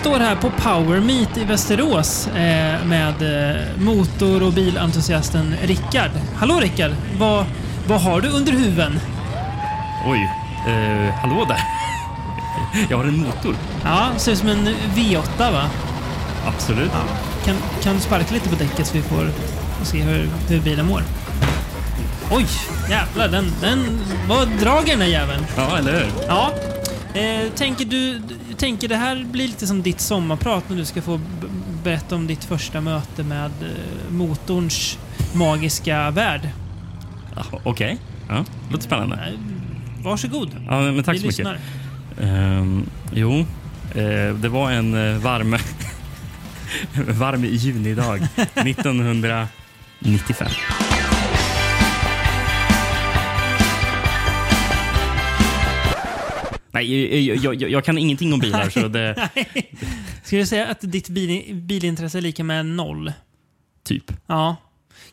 Står här på Power Meet i Västerås eh, med eh, motor och bilentusiasten Rickard. Hallå Rickard! Vad, vad har du under huven? Oj, eh, hallå där. Jag har en motor. Ja, ser ut som en V8 va? Absolut. Ja. Kan, kan du sparka lite på däcket så vi får se hur, hur bilen mår? Oj, jävlar. Den, den, vad drager den här jäveln? Ja, eller hur? Ja. Eh, tänker du tänker det här blir lite som ditt sommarprat när du ska få berätta om ditt första möte med eh, motorns magiska värld. Ja, Okej. Ja, låter spännande. Varsågod. Ja, men tack Vi så mycket. lyssnar. Ehm, jo, eh, det var en eh, varm, varm junidag 1995. Nej, jag, jag, jag, kan ingenting om bilar. så det, Ska du säga att ditt bil, bilintresse är lika med noll? typ. Ja.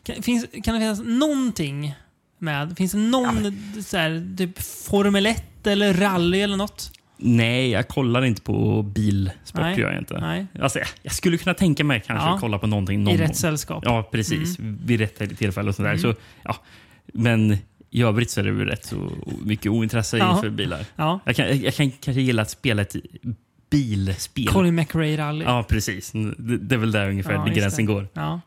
Kan, finns, kan det finnas någonting med? Finns det någon så här, typ Formel 1 eller rally eller något? Nej, jag kollar inte på bilsport. Nej. Gör jag inte. Nej. Alltså, jag- skulle kunna tänka mig kanske Ja. att kolla på någonting någon I rätt sällskap? Ja, precis. Mm. Vid rätt tillfälle och sådär. Så, ja. Men i övrigt så är det väl rätt så mycket ointresse Ja. inför bilar. Ja. Jag kan, jag kan kanske gilla att spela ett bilspel. Colin McRae rally. Ja, precis. Det, det är väl där ungefär Ja, gränsen går. Ja.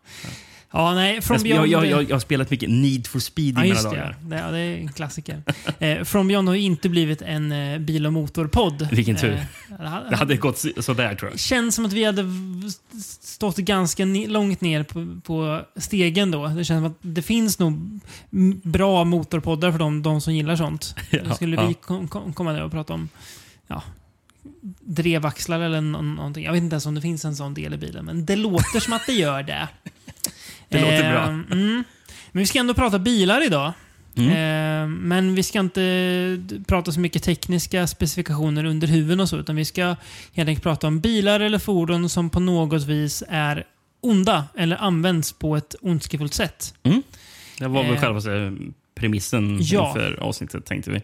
Ja, nej. From Jag, jag, Beyond... jag, jag har spelat mycket Need for speed i Ja, mina just det. dagar. Det, ja, det är en klassiker. eh, From Beyond har inte blivit en eh, bil och motorpodd. Vilken tur. Eh, det hade- Det hade gått så- sådär tror jag. känns som att vi hade stått ganska långt ner på, på stegen då. Det känns som att det finns nog bra motorpoddar för de, de som gillar sånt. Ja, Då skulle ja. vi kom, kom, komma där och prata om ja, drevaxlar eller nå- någonting. Jag vet inte ens om det finns en sån del i bilen, men det låter som att det gör det. Det låter bra. Ehm, Mm. Men vi ska ändå prata bilar idag. Mm. Ehm, Men vi ska inte prata så mycket tekniska specifikationer under huven och så, utan vi ska helt enkelt prata om bilar eller fordon som på något vis är onda eller används på ett ondskefullt sätt. Det var väl Eh, själva premissen ja. inför avsnittet tänkte vi.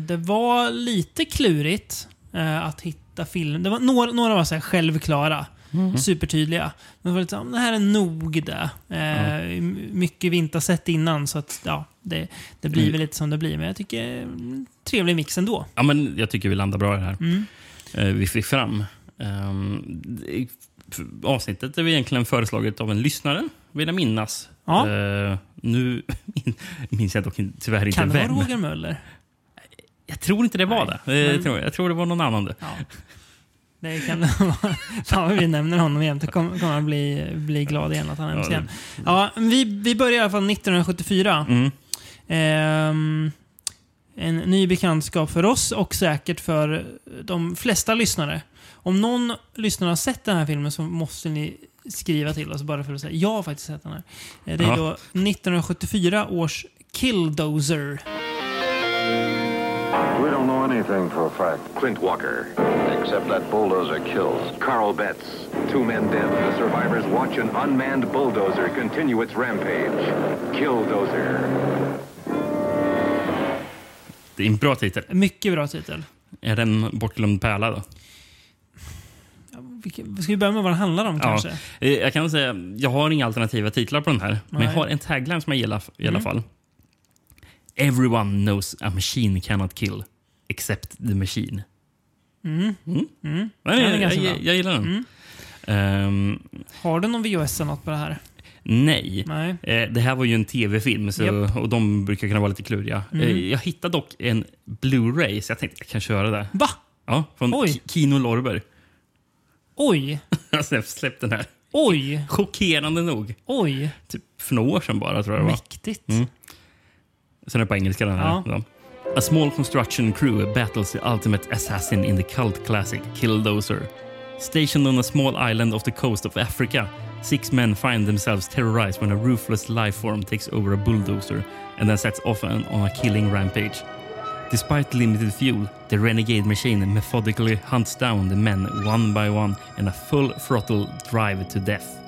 Det var lite klurigt eh, att hitta film. Det var några, några var så här självklara, supertydliga. Men var här, det här är nog det. Eh, m- Mycket vi inte har sett innan, så att, ja, det, det blir Mm. väl lite som det blir. Men jag tycker mm, trevlig mix ändå. Ja, men jag tycker vi landar bra i det här. Mm. eh, vi fick fram. Um, det- avsnittet är väl egentligen föreslaget av en lyssnare, vill jag minnas. Ja. Eh, nu minns jag dock tyvärr inte Kan det vem. vara Roger Möller? Jag tror inte det var Nej, det. Eh, men- Jag tror, jag tror det var någon annan. Det. Ja. Det kan. Fan vad vi nämner honom jämt. Jag kommer, han bli, bli glad igen att han nämns Ja, igen. Ja, vi, vi börjar i alla fall 1974. Mm. Ehm, en ny bekantskap för oss och säkert för de flesta lyssnare. Om någon lyssnare har sett den här filmen så måste ni skriva till oss bara för att säga jag har faktiskt sett den här. Eh, Det är Ja. då 1974 års Killdozer. We don't know anything for a fact. Clint Walker, except that bulldozer kills. Carl Betts, two men dead. The survivors watch an unmanned bulldozer continue its rampage. Killdozer. Det är en bra titel. Mycket bra titel. Är det en bortglömd pärla då? Ska vi börja med vad den handlar om kanske? Eh, Jag kan säga, jag har inga alternativa titlar på den här. Men jag Nej. har en tagline som jag gillar i alla Mm. fall. Everyone knows a machine cannot kill except the machine. Mm. Mm. Mm. Är jag, jag, bra. jag gillar den. Mm. Ehm, Har du någon VHS eller något på det här? nej. Nej. Eh, det här var ju en tv-film så, Japp. och de brukar kunna vara lite kluriga. Mm. Eh, jag hittade dock en Blu-ray så jag tänkte jag kan köra det. Va? Ja, från Oj. Ki- Kino Lorber. Oj! Jag har släppt den här. Oj! Chockerande nog. Oj! Typ för några år sedan bara tror jag det var. Mäktigt. Mm. Sen är det på engelska den här. Ja. A small construction crew battles the ultimate assassin in the cult classic Killdozer. Stationed on a small island off the coast of Africa, six men find themselves terrorized when a ruthless life form takes over a bulldozer and then sets off on, on a killing rampage. Despite limited fuel, the renegade machine methodically hunts down the men one by one in a full throttle drive to death.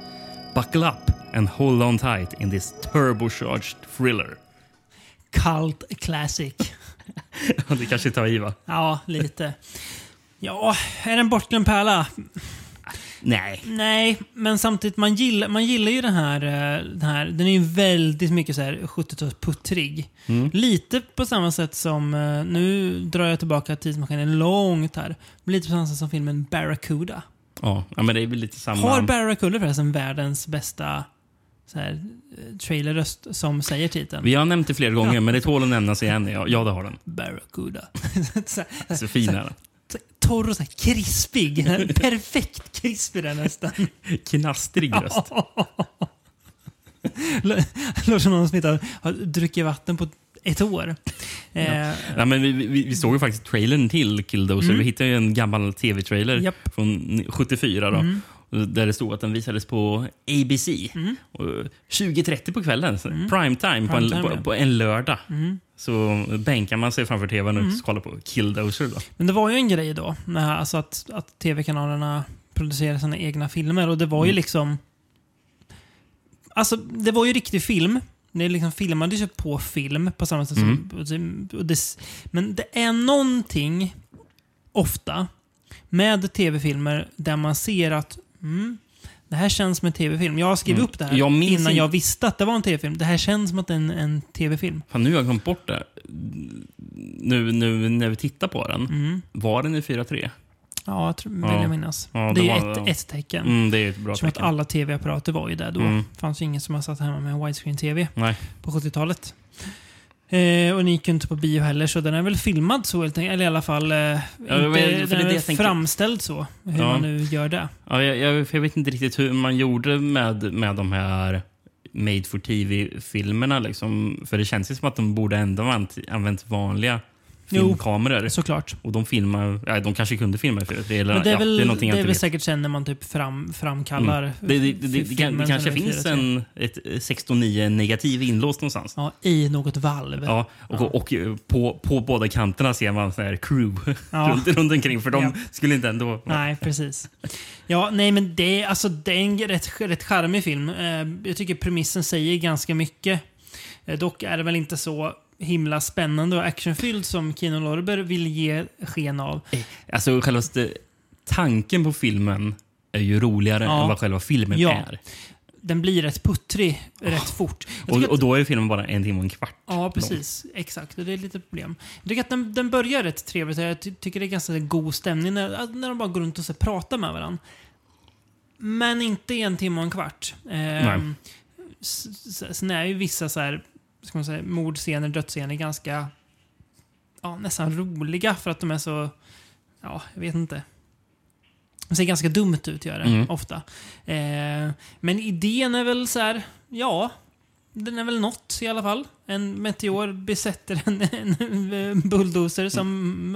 Buckle up and hold on tight in this turbocharged thriller. Cult classic. det kanske tar i va? Ja, lite. Ja, är det en bortglömd pärla? Nej. Nej, men samtidigt, man gillar, man gillar ju den här, eh, den här. Den är ju väldigt mycket så här 70-talsputtrig. Mm. Lite på samma sätt som, eh, nu drar jag tillbaka tidsmaskinen långt här. Lite på samma sätt som filmen Barracuda. Ja, ja, men det är väl lite samma... Har Barracuda förresten världens bästa så här, eh, trailerröst som säger titeln? Vi har nämnt det flera gånger, men det tål att nämnas igen. Ja, ja det har den. Barracuda. så, här- Så fin är den. torr och så här krispig. Perfekt krispig den nästan. Knastrig röst. Låter som någon som inte har, har druckit vatten på ett år. Eh, Ja, men vi, vi, vi såg ju faktiskt trailern till Killdozer. Vi hittade ju en gammal tv-trailer Mm. Mm. från 74. Då, Där det stod att den visades på ABC. Mm. Och 20.30 på kvällen. Prime time på, en, på. Mm. på en lördag. Så bänkar man sig framför tvn och kollar på Killdozer. Då. Men det var ju en grej då, alltså att, att tv-kanalerna producerar sina egna filmer. Och det var ju liksom... Alltså, det var ju riktig film. Det liksom filmades ju på film på samma sätt som... Och det, men det är någonting, ofta, med tv-filmer där man ser att mm, det här känns som en tv-film. Jag har skrivit upp det här Jag innan inte- jag visste att det var en tv-film. Det här känns som att det är en, en tv-film. Fan, nu har jag glömt bort det. Nu, nu när vi tittar på den. Mm. Var den i 4.3? Ja, jag tror, vill Ja. jag minnas. Ja, det det är var- ett, ett tecken. Mm, det är ett bra Som att tecken. alla tv-apparater var ju där då. Mm. Fanns ju ingen som har satt hemma med en widescreen-tv på 70-talet. Eh, och ni gick ju inte på bio heller, så den är väl filmad så helt enkelt. Eller i alla fall, eh, Ja, inte, men- den det är väl tänker. framställd så. Hur Ja. man nu gör det. Ja, jag, jag, jag vet inte riktigt hur man gjorde med, med de här made for tv-filmerna. Liksom. För det känns ju som att de borde ändå ha använt, använt vanliga Jo. filmkameror. Såklart. Och de filmar, ja, de kanske kunde filma i 4.3. Eller, Men det är ja, väl, det är det är väl vet. säkert sen när man typ fram, framkallar Mm. Det, det, det, det, det, kan- det kanske finns 4:3. en, ett 16.9 negativ inlåst någonstans. Ja, i något valv. Ja, och, och på, på båda kanterna ser man så här crew Ja. runt, runt omkring. För de Ja. skulle inte ändå... Nej, precis. Ja, nej men det, är- alltså, det är en rätt, rätt charmig film. Eh, jag tycker premissen säger ganska mycket. Eh, dock är det väl inte så himla spännande och actionfylld som Kino Lorber vill ge sken av. Alltså självaste tanken på filmen är ju roligare Ja. än vad själva filmen Ja. är. Den blir rätt puttrig rätt fort. Jag Och, och då är filmen bara en timme och en kvart. ja, precis. Exakt. Och det är lite problem. Jag tycker att den, den börjar rätt trevligt. Jag ty tycker det är ganska god stämning när, när de bara går runt och så pratar med varandra. Men inte en timme och en kvart. Ehm, s- Sen är ju vissa så här, ska man säga, mordscener, dödsscener ganska ja, nästan roliga för att de är så, ja, jag vet inte. De ser ganska dumt ut, gör det Mm. ofta. Eh, men idén är väl så här, ja, den är väl något i alla fall. En meteor besätter en, en bulldozer som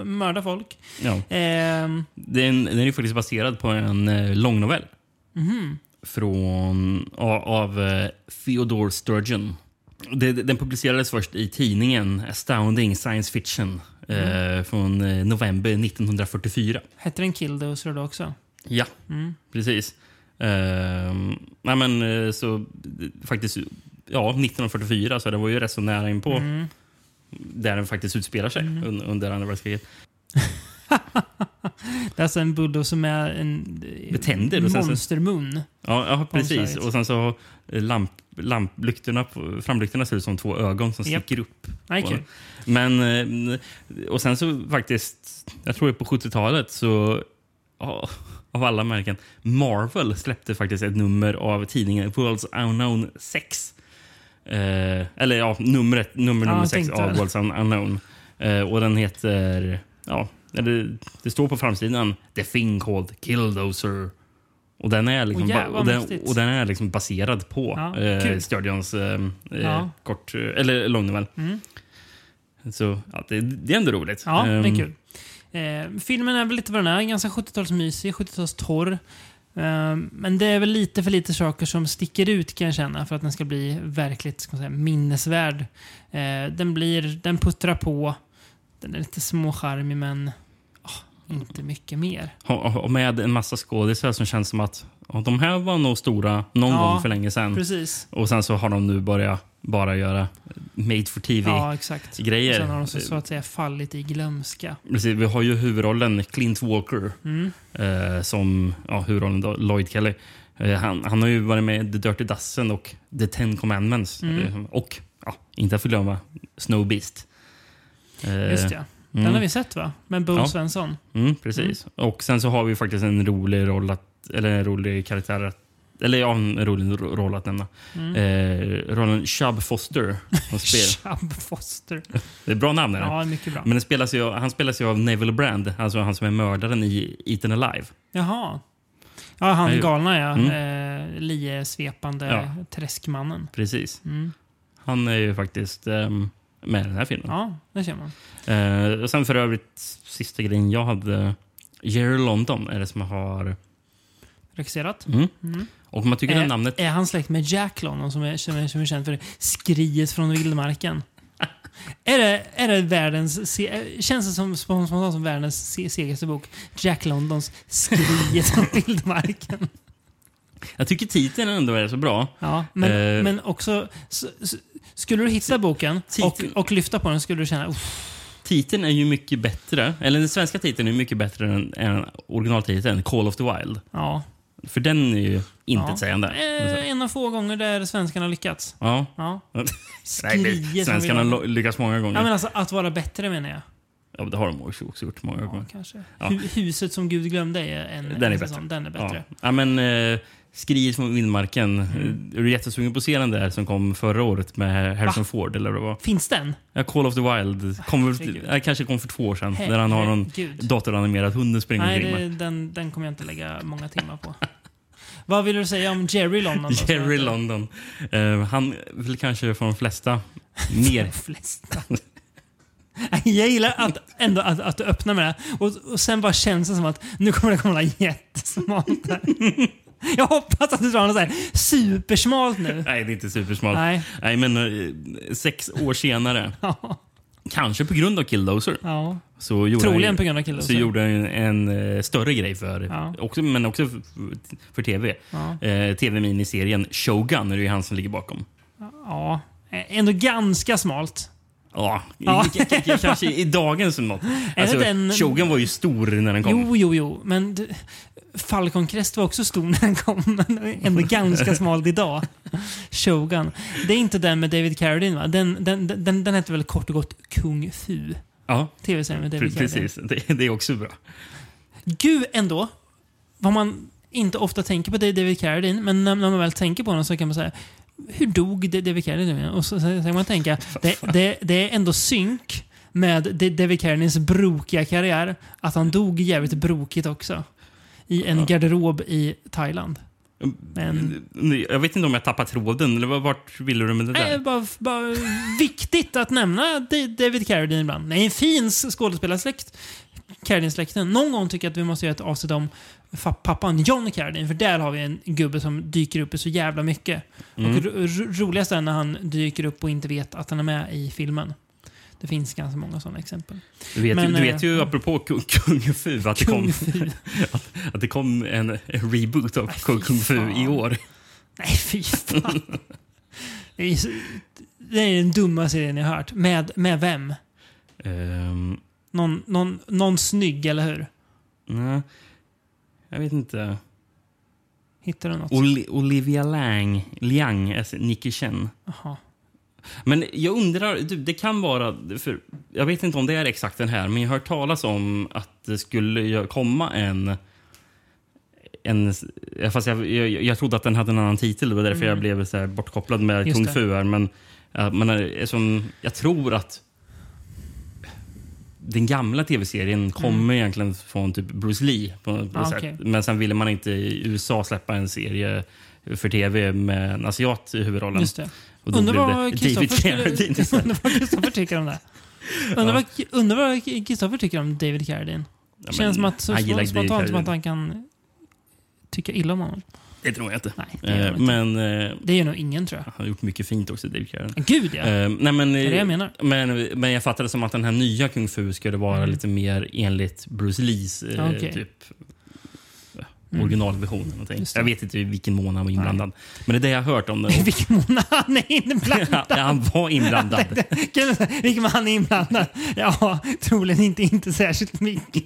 m- mördar folk. Ja. Ehm, Den, den är ju faktiskt baserad på en eh, långnovell. mhm. Från, av, av eh, Theodore Sturgeon. Det, den publicerades först i tidningen Astounding Science Fiction eh, från eh, november 1944. Hette den Killdozer då också? Ja, Mm. precis. Ehm, nej men eh, så eh, faktiskt, ja 1944 så det var ju rätt så nära in på Mm. där den faktiskt utspelar sig un, under andra världskriget. Det är alltså en bulldozer med en eh, Med tänder och sen så- monstermun. Ja, ja precis. Och sen så eh, lamp, lamplyktorna, på- framlyktorna ser ut som två ögon som Japp. sticker upp. Den. Men, eh, och sen så faktiskt, jag tror det är på 70-talet så, av alla märken, Marvel släppte faktiskt ett nummer av tidningen Worlds Unknown 6. Eh, eller ja, numret, nummer nummer jag 6 tänkte av. Worlds Unknown. Eh, och den heter, ja, eller, det står på framsidan The Thing Called Killdozer. Och den är, liksom, ba- jävlar, och den, och den är liksom baserad på Ja, eh. Sturgeons eh, eh, Ja. kort, eh, eller långnovell. Mm. Så ja, det, det är ändå roligt. Ja, det är Ehm, kul. Eh, filmen är väl lite vad den är. Ganska 70-talsmysig, 70-talstorr. Eh, men det är väl lite för lite saker som sticker ut kan jag känna för att den ska bli verkligt ska säga, minnesvärd. Eh, den, blir, den puttrar på. Den är lite småcharmig men inte mycket mer. Och med en massa skådisar som känns som att ja, de här var nog stora någon Ja, gång för länge sedan. Precis. Och sen så har de nu börjat bara göra made for Ja. TV-grejer. Sen har de så, så att säga fallit i glömska. Precis, vi har ju huvudrollen Clint Walker Mm. eh, som ja, huvudrollen då, Lloyd Kelly. Eh, han, han har ju varit med i The Dirty Dozen och The Ten Commandments. Mm. Eh, och, ja, inte att förglömma, Snow Beast. Just ja. Den mm. har vi sett va? Med Bo Ja. Svensson. Mm, precis. Och sen så har vi faktiskt en rolig roll att, eller en rolig karaktär att, eller ja, en rolig ro- roll att nämna. Mm. Eh, rollen Chub Foster. Som spel. Chub Foster. Det är ett bra namn. Är det? Ja, mycket bra. Men den spelas ju, han spelas ju av Neville Brand, alltså han som är mördaren i Eaten Alive. Jaha. Ja, han Nej. galna ja. Mm. Eh, liesvepande Ja. träskmannen. Precis. Mm. Han är ju faktiskt ehm, med den här filmen. Ja, det ser man. Eh, och sen för övrigt, sista grejen jag hade. Jerry London är det som har... Regisserat. Mm. Mm. Och man tycker det Är, namnet... är han släkt med Jack London som är, som är, som är känd för skriet från vildmarken? är, det, är det världens... Känns det som, som, som, världens se, segaste bok? Jack Londons Skriet från vildmarken. Jag tycker titeln ändå är så bra. Ja, men, Eh. men också... S, s, skulle du hitta boken och, och lyfta på den skulle du känna... Uff, Titeln är ju mycket bättre, eller den svenska titeln är mycket bättre än, än originaltiteln, Call of the Wild. ja. För den är ju ja. intetsägande. Eh, en av få gånger där svenskarna har lyckats. Ja. Ja. Skriet svenskarna lo- lyckas många gånger. Ja, men alltså att vara bättre menar jag. Ja, det har de också gjort många gånger. kanske. Ja. Hu- Huset som Gud glömde är en, Den är en bättre. säsong. Den är bättre. Ja. ja, men eh, Skriet från vildmarken. Mm. Är du jättesugen på att se den där som kom förra året med Harrison Ford? Eller vad? Finns den? Ja, Call of the Wild. Kom, ja, kanske kom för två år sedan. Där han har någon Herregud. datoranimerad hund att springa Nej, det, den, den kommer jag inte lägga många timmar på. Vad vill du säga om Jerry London? Då, Jerry London. Eh, han vill kanske för de flesta mer... Flesta. Jag gillar att, ändå att, att du öppnar med det och, och sen bara känns det som att nu kommer det komma något jättesmalt här. Jag hoppas att du drar något så här supersmalt nu. Nej, det är inte supersmalt. Nej. Nej, men eh, sex år senare, Ja. kanske på grund av Killdozer, ja. så gjorde Troligen han, på grund av Killdozer. så gjorde han ju en, eh, större grej för, Ja. också, men också för, för tv. Ja. Eh, Tv-miniserien Shogun är det ju han som ligger bakom. Ja. Ändå ganska smalt. Ja, Ja. kanske i dagens mått. Alltså, den- Shogun var ju stor när den kom. Jo, jo, jo. Men d- Falcon Crest var också stor när den kom. Men ändå ganska smalt idag. Shogun. Det är inte den med David Carradine va? Den, den, den, den heter väl kort och gott Kung Fu. Ja, Tv-serien med David Carradine. precis. Det, det är också bra. Gud ändå. Vad man inte ofta tänker på det David Carradine, men när man väl tänker på honom så kan man säga hur dog David Carradine? Och så, så kan man tänka, det, det, det är ändå synk med David Carradines brokiga karriär, att han dog jävligt brokigt också. I en garderob i Thailand. Men, Jag vet inte om jag tappar tråden. Eller vart ville du med det där? nej, bara, bara viktigt att nämna David Carradine ibland. Är en fin skådespelarsläkt. Carradine-släkten. Någon gång tycker jag att vi måste göra ett avsnitt om pappan John Carradine. För där har vi en gubbe som dyker upp i så jävla mycket. Mm. Och ro- ro- roligast är när han dyker upp och inte vet att han är med i filmen. Det finns ganska många sådana exempel. Du vet, Men, ju, du vet ju eh, apropå Kung, Fu att det, Kung kom, Fu. att, att det kom en, reboot av Nej, Kung, Fu i år. Nej, fy fan. Det är, det är den dummaste serien jag hört. Med, med vem? Ehm, Någon, någon, någon snygg, eller hur? nej, jag vet inte. Hittar du något? Oli, Olivia Lang, Liang, alltså Nicky Chen. Jaha. Men jag undrar, du, det kan vara... För jag vet inte om det är exakt den här, men jag har hört talas om att det skulle komma en... en fast jag, jag, jag trodde att den hade en annan titel, det var därför jag blev så här bortkopplad med Mm. Just Kung. Fu. Här, men men eh, som, jag tror att den gamla tv-serien kommer egentligen från typ Bruce Lee. På, Mm. Ah, sätt. okej. Men sen ville man inte i USA släppa en serie för tv med en asiat i huvudrollen. Just det. Och då Undrar vad Kristoffer tycker om det. Undrar vad- Kristoffer tycker om David Carradine. Ja, Känns som att, så, spontant som att han kan tycka illa om honom. Det tror jag inte. Nej, det gör Eh, men eh, Det gör nog ingen tror jag. han har gjort mycket fint också, David Carradine. Gud ja. Eh, nej, men, Det är det jag menar. Men, men jag fattade som att den här nya Kung Fu skulle vara Mm. lite mer enligt Bruce Lees eh, Okej. typ originalversionen. någonting. Just det. Jag vet inte i vilken mån han var inblandad. Men det är det jag har hört om det. I vilken mån han är inblandad. Ja, han var inblandad. Vilken mån han är inblandad? Ja, troligen inte, inte särskilt mycket.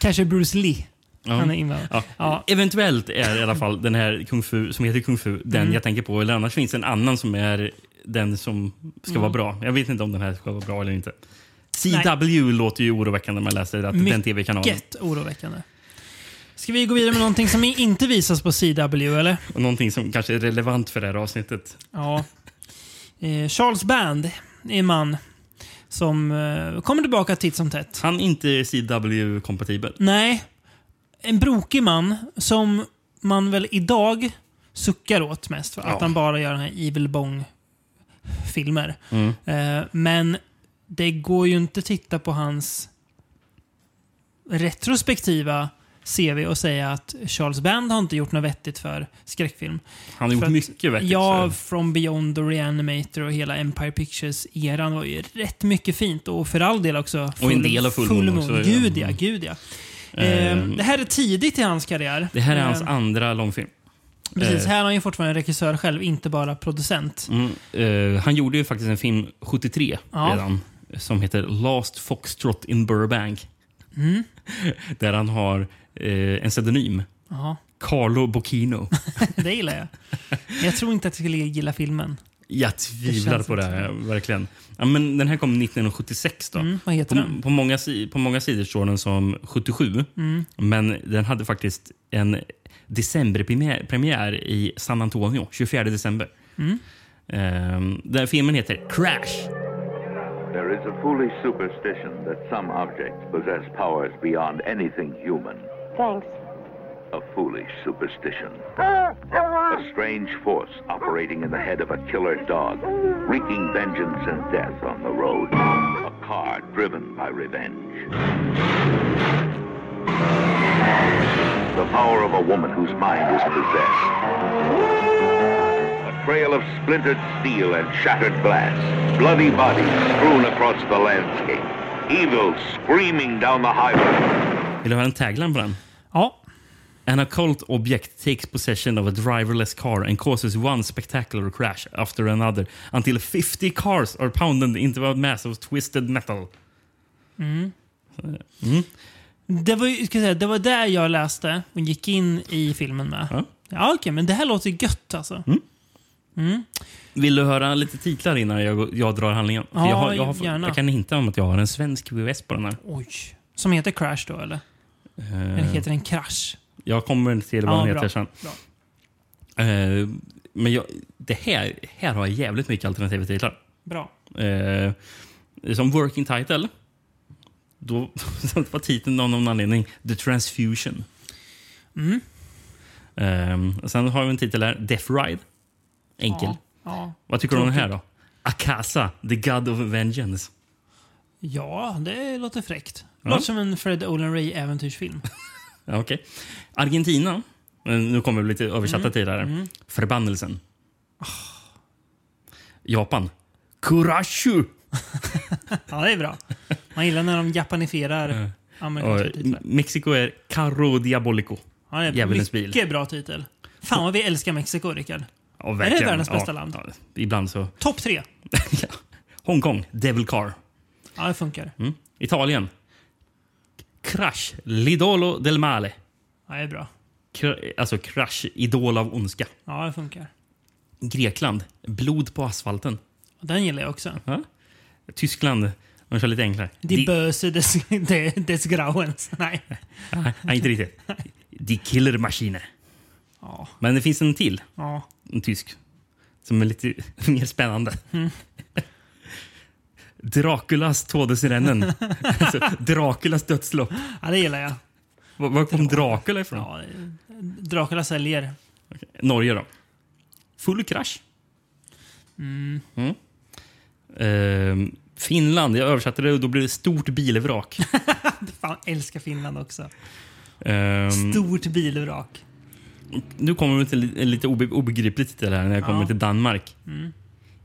Kanske Bruce Lee. Han är inblandad. Ja. Ja. Eventuellt är i alla fall den här Kung Fu som heter Kung Fu den Mm. jag tänker på. Eller annars finns det en annan som är den som ska Mm. vara bra. Jag vet inte om den här ska vara bra eller inte. CW låter ju oroväckande när man läser att den tv-kanalen. Mycket oroväckande. Ska vi gå vidare med någonting som inte visas på CW, eller? Och någonting som kanske är relevant för det här avsnittet. Ja. Eh, Charles Band är en man som eh, kommer tillbaka titt som tätt. Han är inte CW-kompatibel. Nej, en brokig man som man väl idag suckar åt mest för att Ja. han bara gör den här Evil Bong-filmer. Mm. Eh, men det går ju inte att titta på hans retrospektiva CV och säga att Charles Band har inte gjort något vettigt för skräckfilm. Han har gjort För att- mycket vettigt. Ja, From Beyond och Reanimator och hela Empire Pictures-eran var ju rätt mycket fint. Och för all del också Och en del av Full Moon. Gud ja, gud ja. Eh, Ehm. det här är tidigt i hans karriär. Det här är hans andra långfilm. Precis, eh. här är han ju fortfarande regissör själv, inte bara producent. Mm, eh, han gjorde ju faktiskt en film 73 Ja. redan som heter Last Foxtrot in Burbank. Mm. Där han har eh, en pseudonym. Ja, Carlo Bocchino. det gillar jag. Jag tror inte att jag skulle gilla filmen. Jag tvivlar på det, här, verkligen. Ja, men den här kom 1976. Då. Mm, vad heter På, den? på, många, på många sidor står den som 77. Mm. Men den hade faktiskt en decemberpremiär premiär i San Antonio, 24 december. Mm. Ehm, den filmen heter Crash. There is a foolish superstition that some objects possess powers beyond anything human. Thanks. A foolish superstition. A strange force operating in the head of a killer dog, wreaking vengeance and death on the road. A car driven by revenge. The power of a woman whose mind is possessed. A trail of splintered steel and shattered glass. Bloody bodies strewn across the landscape. Evil screaming down the highway. Vill du ha en tagline på den? Ja, An occult object takes possession of a driverless car and causes one spectacular crash after another until 50 cars are pounded into a mass of twisted metal. det var, ska säga, det var där jag läste och gick in i filmen med. Ja. Ja, okej, men det här låter gött alltså. Vill du höra lite titlar innan jag, jag drar handlingen? Ja, jag, har, jag, har, gärna. jag kan hinta om att jag har en svensk VHS på den här. Oj. Som heter Crash då, eller? Eller heter den Crash? Jag kommer till vad Ja, bra. heter sen. Eh, men jag, det här, här har jag jävligt mycket alternativa titlar. Bra. Eh, som working title. Då var titeln av någon anledning The Transfusion. Mm. Eh, sen har vi en titel här, Death Ride. Enkel. Ja. Ja. Vad tycker du om den här då? Akasa, The God of Vengeance. ja, det låter fräckt. Ja. Låter som en Fred Olen Ray-äventyrsfilm. Ja, okej. Argentina. Eh, Nu kommer det lite översatta Mm. tider här. Förbannelsen. Japan. Kurashu. Ja, det är bra. Man gillar när de japanifierar amerikanska titlar. Mexiko är Carro Diabolico. Ja, det är Djävulens bil. mycket bra titel. Fan vad vi älskar Mexiko, Rickard. Ja, det verkligen. världens bästa ja, land? Ja, ibland så. Topp tre. Hongkong, Devil Car. Ja, det funkar. Mm. Italien. Crash, L'idolo del male. Ja, det är bra. Kr- alltså Crash, idol av ondska. Ja, det funkar. Grekland, blod på asfalten. Den gillar jag också. Ja. Tyskland, de kör lite enklare. Die Di- Böse des, des, des Grauens. Nej. Nej, inte riktigt. Die Killer Maschine. Ja. Men det finns en till, Ja. en tysk, som är lite mer spännande. Mm. Draculas Todesrennen. alltså, Draculas dödslopp. ja, det gillar jag. Var, var kom Dracula ifrån? Ja, Dracula säljer. Norge då? Full krasch. Mm. Ehm, Finland, jag översatte det och då blir det stort bilvrak. Fan, älskar Finland också. Ehm, Stort bilvrak. nu kommer vi till en lite obe- obegriplig titel här när jag kommer. Mm. till Danmark.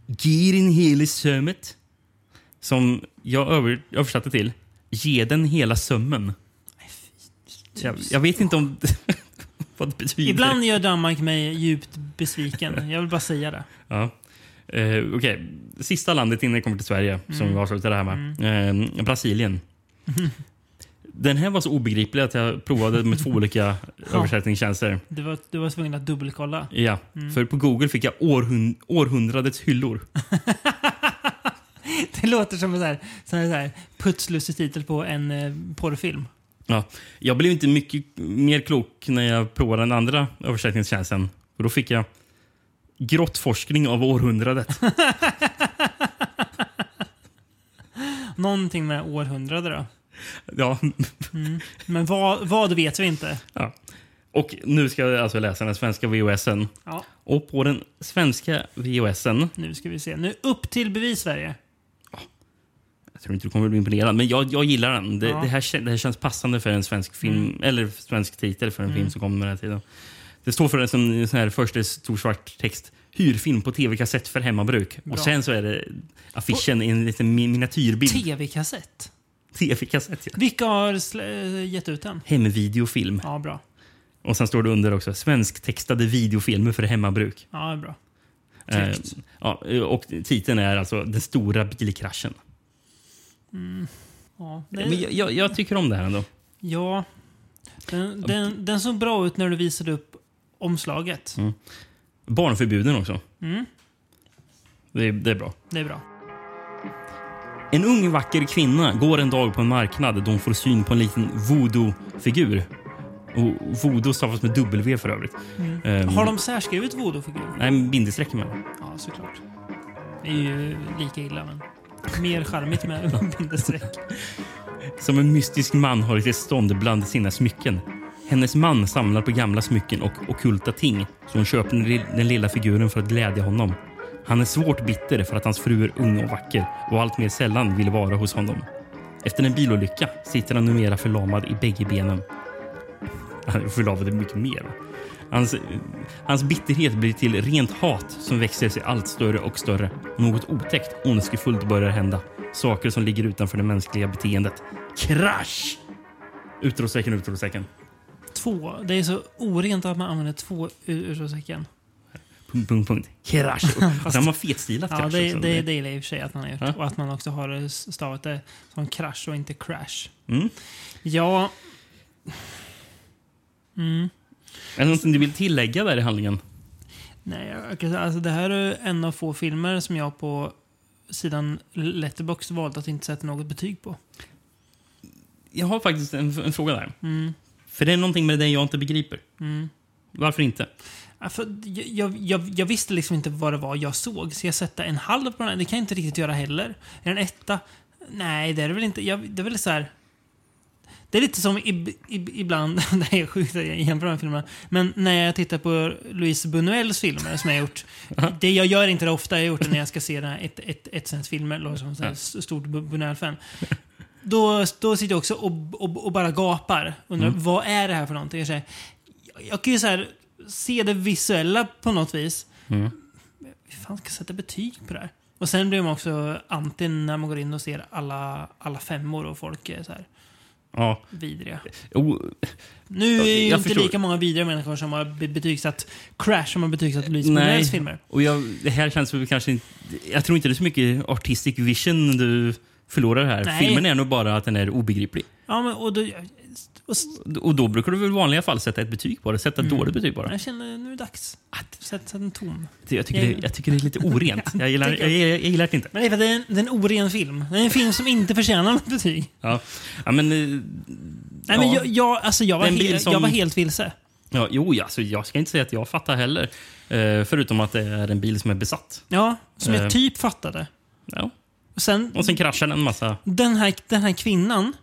Girin hela sömmet. Som jag över, översatte till Ge den hela sömmen. Jag, jag vet inte om vad det betyder. Ibland gör Danmark mig djupt besviken. Jag vill bara säga det. Ja. Eh, Okej, sista landet innan jag kommer till Sverige som vi avslutar det här med. Eh, Brasilien. Den här var så obegriplig att jag provade med två olika översättningstjänster. Du var, du var tvungen att dubbelkolla. Ja, för på Google fick jag århund århundradets hyllor. Det låter som en sån här, sån här, så här putslustig titel på en eh, porrfilm. Ja, jag blev inte mycket mer klok när jag provade den andra översättningstjänsten. Och då fick jag grottforskning av århundradet. Någonting med århundrade då. Ja, Men vad, vad vet vi inte. ja. Och nu ska jag alltså läsa den svenska VHSen. Ja, Och på den svenska VHSen, nu ska vi se. Nu upp till bevis Sverige. Tror inte du kommer bli imponerad, men jag, jag gillar den. Det, Ja. det, här, det här känns passande för en svensk film, eller svensk titel för en film som kommer med den här tiden. Det står för en sån, sån här första stor svart text. Hyrfilm på tv-kassett för hemmabruk. Bra. Och sen så är det affischen i en liten mi- miniatyrbild. Tv-kassett. Tv-kassett, ja. Vilka har eh, gett ut den? Hemvideofilm. Ja, bra. Och sen står det under också svensktextade videofilmer för hemmabruk. Ja, bra. Eh, ja, och titeln är alltså Den stora bilkraschen. Ja, Men jag, jag, jag tycker om det här ändå. ja. Den, den, den såg bra ut när du visade upp omslaget. Barnförbuden också. Mm. Det, det är bra. Det är bra. En ung vacker kvinna går en dag på en marknad då hon får syn på en liten voodoo-figur. Och voodoo stavas med W för övrigt. Ehm, Har de särskrivit voodoo-figur? Nej, bindestreck med. Ja, såklart. Det är ju lika illa, men mer charmigt med bindestreck. Som en mystisk man har ett stånd bland sina smycken. Hennes man samlar på gamla smycken och ockulta ting så hon köper den, lilla figuren för att glädja honom. Han är svårt bitter för att hans fru är ung och vacker och allt mer sällan vill vara hos honom. Efter en bilolycka sitter han numera förlamad i bägge benen. Han är förlamad i mycket mer. Hans, hans bitterhet blir till rent hat som växer sig allt större och större. Något otäckt, ondskefullt börjar hända. Saker som ligger utanför det mänskliga beteendet. Krasch! Utropstecken, utropstecken. Två. Det är så orent att man använder två utropstecken. Punkt, punkt, punkt. Krasch! Och sen har man fetstilat Ja, krasch det, det, det gillar jag i och för sig att man har gjort. Ja. Och att man också har stavat det som krasch och inte crash. Mm. Ja, Är det någonting du vill tillägga där i handlingen? nej, alltså det här är en av få filmer som jag på sidan Letterboxd valde att inte sätta något betyg på. Jag har faktiskt en, en fråga där. Mm. För det är någonting med det jag inte begriper. Varför inte? Ja, för jag, jag, jag, jag visste liksom inte vad det var jag såg. Ska jag sätta en halv på den här? Det kan jag inte riktigt göra heller. Är den etta? Nej, det är det väl inte. Det är väl så här... Det är lite som ib, ib, ibland, det här är sjukt att jag jämför de här filmerna, men när jag tittar på Louise Buñuels filmer som jag har gjort. det, jag gör inte det ofta, jag har gjort det när jag ska se den här ett, ett, ett filmer, som en stort Bu- Buñuel-fan. Då, då sitter jag också och, och, och bara gapar. Undrar, vad är det här för någonting? Jag, säger, jag kan ju så här, se det visuella på något vis. Mm. Hur fan ska jag sätta betyg på det här? Och sen blir man också anti när man går in och ser alla, alla femmor och folk är så här Ja. vidriga. Oh, Nu är ju jag inte förstår. lika många vidriga människor som har be- betygsatt Crash som har betygsatt Louise. Buñuels filmer. och jag, det här känns väl kanske inte... Jag tror inte det är så mycket artistic vision du förlorar här. Nej. Filmen är nog bara att den är obegriplig. Ja, men, och då, och, då brukar du väl i vanliga fall sätta ett betyg på det. Sätta ett dåligt betyg på det. jag känner nu är det dags. Att sätta en tom. Jag tycker, det, jag tycker det är lite orent. Jag gillar, jag, jag, jag gillar det inte. Men det är för att det är en, det är en oren film. Det är en film som inte förtjänar något betyg. Ja. Ja, men, eh, Nej, men ja. jag, jag, alltså jag, var Den he- bild som- jag var helt vilse. Ja, jo, alltså, jag ska inte säga att jag fattar heller. Eh, förutom att det är en bil som är besatt. Ja, som Eh. jag typ fattade. Ja. Och sen, Och sen kraschar den en massa. den här, den här kvinnan.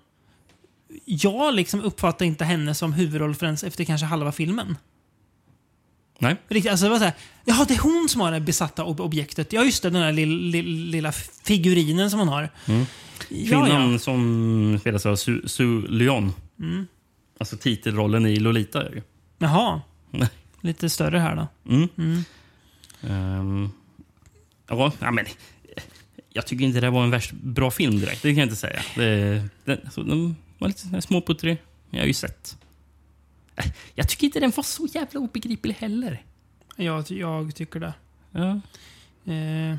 Jag liksom uppfattar inte henne som huvudroll förrän efter kanske halva filmen. Nej. Riktigt, alltså det var så här, Jaha, det är hon som har det besatta ob- objektet. Ja, just det. Den där lill, lill, lilla figurinen som hon har. Ja, Kvinnan ja. som spelas av Su, Su Lyon. Mm. Alltså titelrollen i Lolita. är ju. Jaha. Lite större här då. Mm. Mm. Ehm, ja, ja, men jag tycker inte det var en värst bra film direkt. Det kan jag inte säga. Det, det, alltså, de var lite småputtrig. Jag har ju sett Jag tycker inte den var så jävla obegriplig heller. Jag, jag tycker det. Ja. Eh,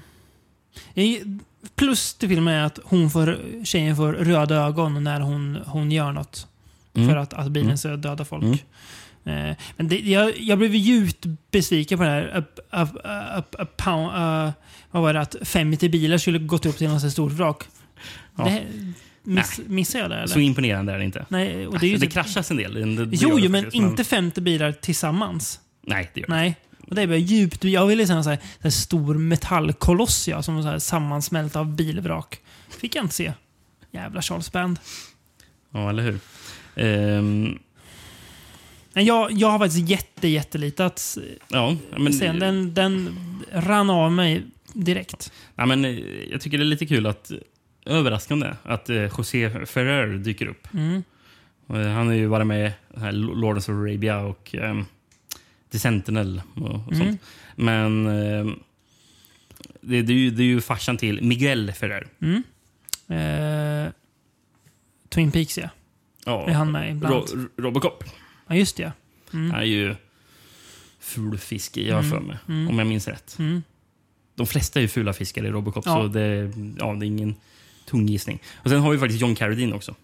plus till filmen är att hon får, tjejen får röda ögon när hon, hon gör något. Mm. För att, att bilen Mm. ska döda folk. Mm. Eh, men det, jag, jag blev djupt besviken på det här. Up, up, up, pound, vad var det? Att 50 bilar skulle gått upp till något stort vrak. Ja. Det, miss, missar jag det eller? Så imponerande är det inte. Nej, och det är ju det typ, kraschas en del. Det, det Jo, det jo, men faktiskt, inte 50 bilar tillsammans. Nej, det gör det Nej. Och det är bara djupt. Jag ville se en sån här, stor metallkoloss ja, som här sammansmält av bilvrak. Fick jag inte se. Jävla Charles Band. Ja, eller hur? Men jag, jag har faktiskt jätte, jättelite att ja, men, se. Den, den rann av mig direkt. ja, men, eh, jag tycker det är lite kul att överraskande att eh, José Ferrer dyker upp. Mm. Eh, Han har ju varit med i Lawrence of Arabia och um, The Sentinel och, och Mm. sånt. Men ehm, det, det, är ju, det är ju farsan till Miguel Ferrer. Mm. Eh, Twin Peaks ja. Ja, Är han med ibland? Ro, Robocop. Ja, just det. Han är ju ful fiske, jag har för mig. Mm. Om jag minns rätt. Mm. De flesta är ju fula fiskare i Robocop, Ja. så det, ja, det är ingen tung gissning. Och sen har vi faktiskt John Carradine också.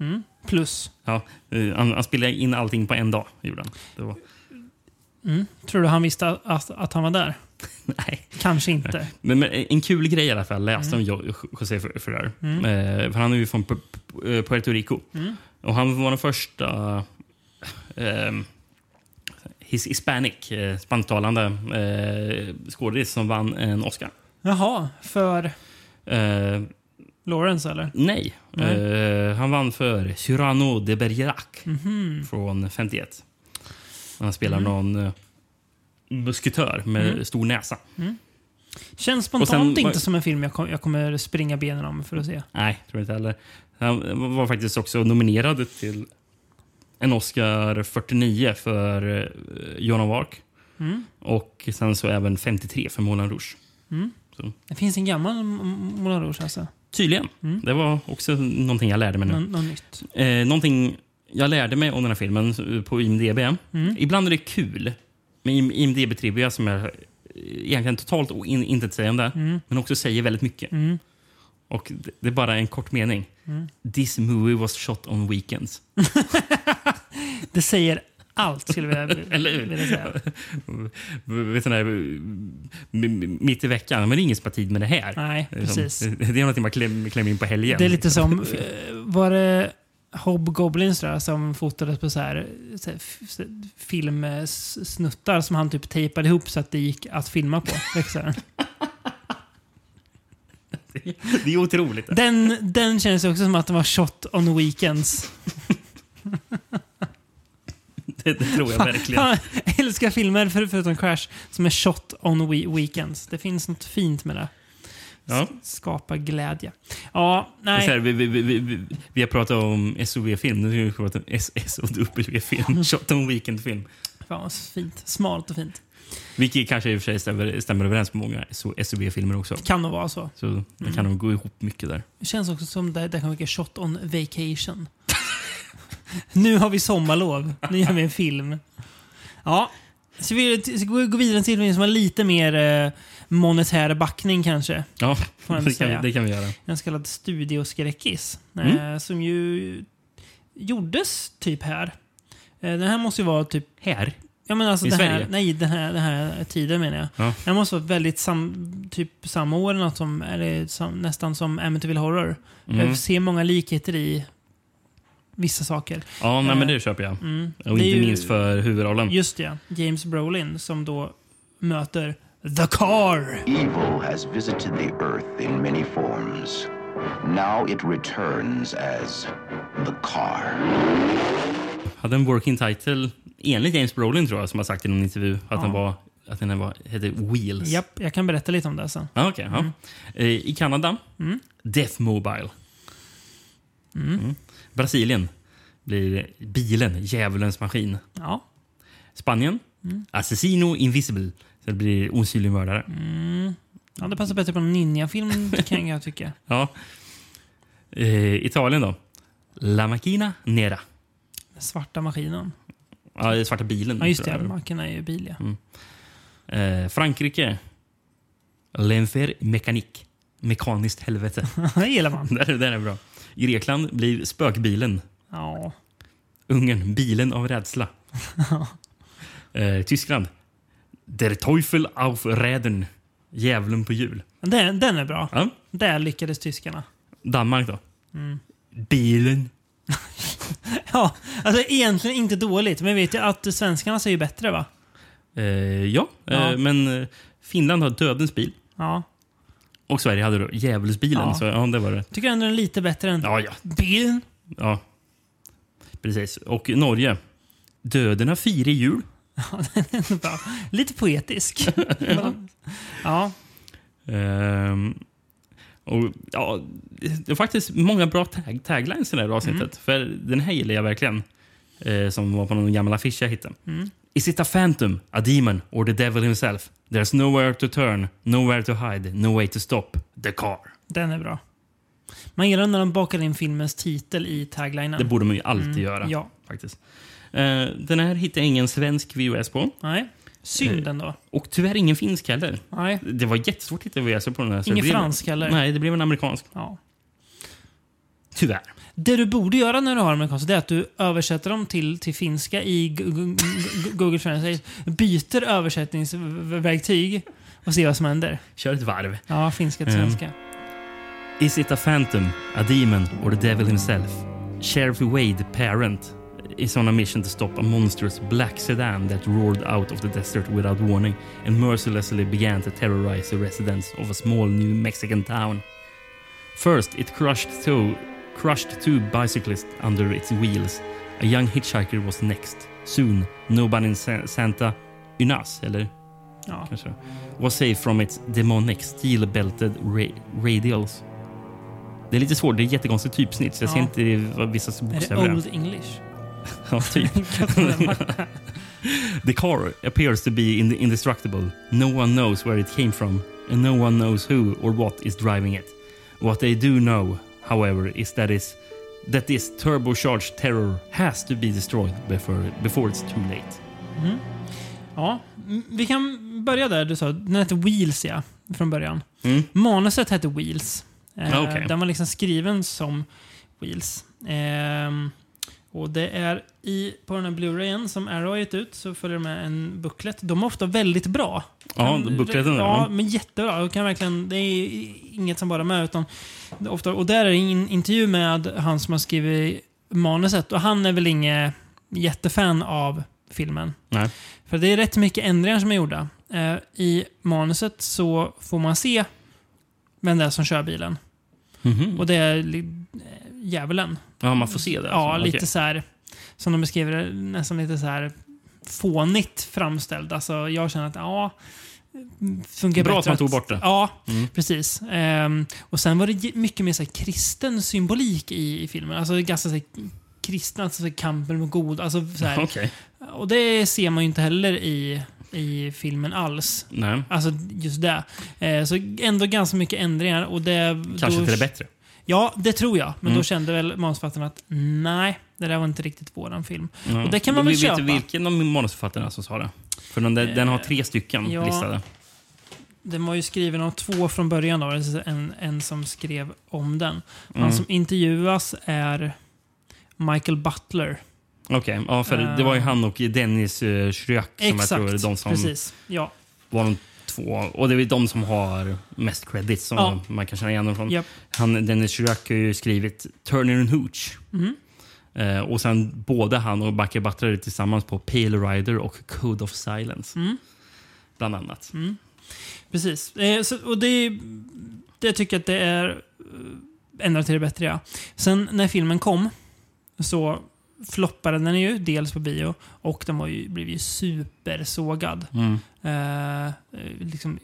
Mm. Plus. Ja, eh, han, han spelade in allting på en dag. Gjorde han. Det var, Mm. Tror du han visste att, att, att han var där? nej. Kanske inte. Men, men en kul grej i alla fall läste Mm. om Jo- José Ferrer. Eh, för han är ju från eh, Puerto Rico. Mm. Och han var den första eh, his hispanic, eh, spansktalande eh, skådis som vann en Oscar. Jaha, för Eh, Lawrence eller? nej, Nej. Eh, han vann för Cyrano de Bergerac Mhm. från 51. Han spelar Mm. någon eh, musketör med stor näsa. Känns Och spontant sen- inte som en film jag, kom, jag kommer springa benen om för att se. Nej, tror inte heller. Han var faktiskt också nominerad till en Oscar 49 för eh, Joan of Arc. Mm. Och sen så även 53 för Moulin Rouge. Det finns en gammal Moulin Rouge alltså. Tydligen. Mm. Det var också någonting jag lärde mig nu. Nå- något nytt. Eh, någonting jag lärde mig om den här filmen eh, på IMDB. Mm. Ibland är det kul med IM- IMDB-trivia som är eh, egentligen totalt in- intetsägande, Mm. men också säger väldigt mycket. Mm. Och det- det är bara en kort mening. Mm. This movie was shot on weekends. Det säger allt skulle jag vilja, Eller hur? vilja säga. Vet du, mitt i veckan, men det är ingen som har tid med det här. Nej, Det är som- precis. Det är någonting man klämmer, klämmer in på helgen. Det är lite som, eh, var det Hobgoblins jag, som fotades på så här, så här filmsnuttar som han typ tejpade ihop så att det gick att filma på. Det här. Det är otroligt. Den, den känns också som att den var shot on weekends. Det, det tror jag verkligen. Jag älskar filmer, för, förutom Crash, som är shot on we weekends. Det finns något fint med det. Ja. Skapa glädje. Ja, Det så här, nej. vi, vi, vi, vi, har pratat om SOV-film, nu ska vi prata om SOW-film. Shot on weekend-film. Fan vad fint. Smalt och fint. Vilket kanske i och för sig stämmer, stämmer överens med många SOV-filmer också. Kan nog vara så. Så det kan nog gå ihop mycket där. Det känns också som det, det kan vara shot on vacation. nu har vi sommarlov. Nu gör vi en film. Ja. Så vi ska vi gå vidare till en som har lite mer eh, monetär backning kanske. Ja, det kan, det kan vi göra. En så kallad studioskräckis. Mm. Eh, som ju gjordes typ här. Eh, den här måste ju vara typ... Här? Ja, men alltså I den här, Sverige? nej, den här, den här tiden menar jag. Ja. Den måste vara väldigt sam, typ samma år något som, eller sam, nästan som Amityville Horror. Mm. Jag ser många likheter i vissa saker. Ja, nej, Eh, men det köper jag. Mm. Och inte ju- minst för huvudrollen. Just det, James Brolin som då möter The Car. Evil has visited the earth in many forms. Now it returns as the car. Hade en working title, enligt James Brolin tror jag, som har sagt i någon intervju, att Ja. den var att den var, hette Wheels. Japp, jag kan berätta lite om det sen. Ah, okay, ja. Eh, I Kanada, Mm. Death Mobile. Mm. Brasilien blir bilen, djävulens maskin. Ja. Spanien, Mm. Assassino Invisible. Så det blir osynlig mördare. ja, det passar bättre på en ninjafilm kan jag tycka. Ja. Eh, Italien då, La Macchina Nera. Den svarta maskinen. Ja, är svarta bilen. Ja, just det. Macken är ju bil, ja. Eh, Frankrike. L'enfer mécanique. Mekaniskt helvete. det gillar man. där är bra. Grekland blir spökbilen. Ja. Ungern, bilen av rädsla. eh, Tyskland. Der Teufel auf Rädern. Djävulen på hjul. Den, den är bra. Ja. Där lyckades tyskarna. Danmark då. Mm. Bilen. Ja, alltså egentligen inte dåligt. Men vet ju att svenskarna säger bättre va? Eh, ja, Ja. Eh, men eh, Finland har dödens bil. Ja. Och Sverige hade då djävulsbilen. Ja. Så ja, det var det. Tycker ändå den är lite bättre än Ja, ja. bilen. ja. Precis. Och Norge. Döden har fyra hjul. Lite poetisk. ja. Ehm, och, ja, det är faktiskt många bra tag taglines i det här avsnittet. Mm. För den här gillar jag verkligen. Eh, som var på någon gammal affisch jag hittade. Mm. Is it a phantom, a demon or the devil himself? There's nowhere to turn, nowhere to hide, no way to stop. The car. Den är bra. Man gillar när de bakar in filmens titel i taglinen. Det borde man ju alltid Mm, göra. ja. faktiskt. Eh, den här hittade jag ingen svensk VHS på. Nej. Synd ändå. Och tyvärr ingen finsk heller. Nej. Det var jättesvårt att hitta VHS på den här. Ingen det blev, fransk heller. Nej, det blev en amerikansk. Ja. Tyvärr. Det du borde göra när du har amerikanska det är att du översätter dem till, till finska i Google Translate. Byter översättningsverktyg och ser vad som händer. Kör ett varv. Ja, finska till Mm. svenska. Is it a phantom, a demon or the devil himself? Sheriff Wade, parent, is on a mission to stop a monstrous black sedan that roared out of the desert without warning and mercilessly began to terrorize the residents of a small New Mexican town. First, it crushed two, crushed two bicyclists under its wheels. A young hitchhiker was next. Soon, nobody in Sa- Santa Ynez, eller Ja. kanske, was saved from its demonic steel-belted ra- radials. Det är lite svårt, det är jättekonstigt typsnitt så jag ser Ja. inte vad vissa Är det bokstäver är. Old English? Ja, typ. The car appears to be inde- indestructible. No one knows where it came from, and no one knows who or what is driving it. What they do know, however, is that is that this turbocharged terror has to be destroyed before before it's too late. Ja, mm, vi kan börja där. Du sa den hette Wheels, ja. Från början. Mm. Manuset hette Wheels. Eh, Ah, okej. Den var liksom skriven som Wheels. Ehm, och det är i, på den här Blu-rayen som Arrow har gett ut så följer det med en booklet. De är ofta väldigt bra. Ja, bookleten där, Ja, ja. men jättebra. Jag kan verkligen, det är inget som bara är med. Utan är ofta, och där är det en intervju med han som har skrivit manuset. Och han är väl ingen jättefan av filmen. Nej. För det är rätt mycket ändringar som är gjorda. Eh, I manuset så får man se vem det är som kör bilen. Mhm. Och det är djävulen. Ja, man får se det. Ja, alltså. lite Okej. så här, som de beskriver det, nästan lite så här fånigt framställd. Alltså, jag känner att ja, funkar Bra att man tog bort det. Ja, Mm. precis. Ehm, och sen var det mycket mer så här, kristen symbolik i, i filmen. Alltså ganska så här, kristna, alltså, kampen med god. Alltså, så här. Okej. Och det ser man ju inte heller i, i filmen alls. Nej. Alltså just det. Eh, så ändå ganska mycket ändringar. Och det, Kanske då, till det bättre. Ja, det tror jag. Men Mm. då kände väl manusförfattarna att nej, det där var inte riktigt våran film. Ja. Och det kan man väl vi vet köpa. du vilken av manusförfattarna som sa det? För den, där- den har tre stycken ja. listade. Den var ju skriven av två från början. Då, alltså en, en som skrev om den. Han Mm. som intervjuas är Michael Butler. Okej, ja, för det var ju han och Dennis uh, Schryck som jag tror är de som precis. Ja. var de två. Och det är de som har mest credit som Ja. man kan känna igen dem från. Japp. Han, Dennis Schryck har ju skrivit Turner and Hooch. Mhm. Eh, och sen både han och Bucky Butler tillsammans på Pale Rider och Code of Silence. Mm. Bland annat. Precis. Eh, så, och det, det tycker jag att det är eh, ändrat till det bättre. Ja. Sen när filmen kom så floppade den ju dels på bio och den var ju, blev ju supersågad. Mm. Eh, eh, liksom,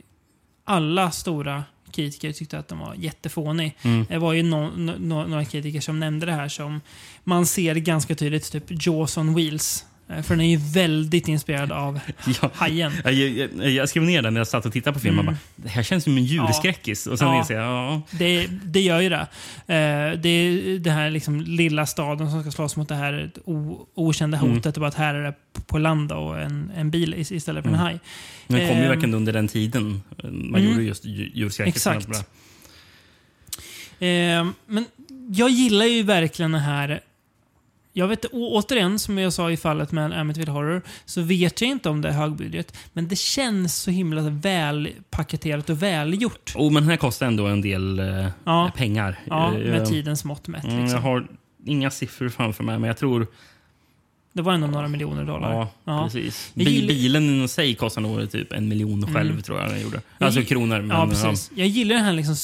alla stora kritiker tyckte att den var jättefånig. Mm. Det var ju no, no, no, några kritiker som nämnde det här som man ser ganska tydligt, typ Jaws on Wheels. Eh, För den är ju väldigt inspirerad av Ja. Hajen. Jag, jag, jag skrev ner den när jag satt och tittade på filmen. Bara, det här känns som en djurskräckis. Och sen Mm. Ja. inser jag, ja, Det, det gör ju det. Eh, det är den här liksom lilla staden som ska slåss mot det här o, okända Mm. hotet. Och bara att här är det på land och en, en bil is- istället för Mm. en haj. den kom ju Ehm. verkligen under den tiden man Mm. gjorde just djur- djurskräckis. Exakt. Eh, men jag gillar ju verkligen det här. Jag vet, återigen, som jag sa i fallet med Amityville Horror, så vet jag inte om det är högbudget. Men det känns så himla välpaketerat och välgjort. Oh, men den här kostar ändå en del eh, Ja. pengar. Ja, Eh, med tidens mått mätt. mm, Jag Liksom. har inga siffror framför mig, men jag tror... Det var ändå några miljoner dollar. Ja, Ja. precis. Jag gillar- Bilen i sig kostar nog typ en miljon själv, Mm. tror jag den gjorde. Jag Alltså gi- kronor. Men, Ja, precis. Jag gillar den här liksom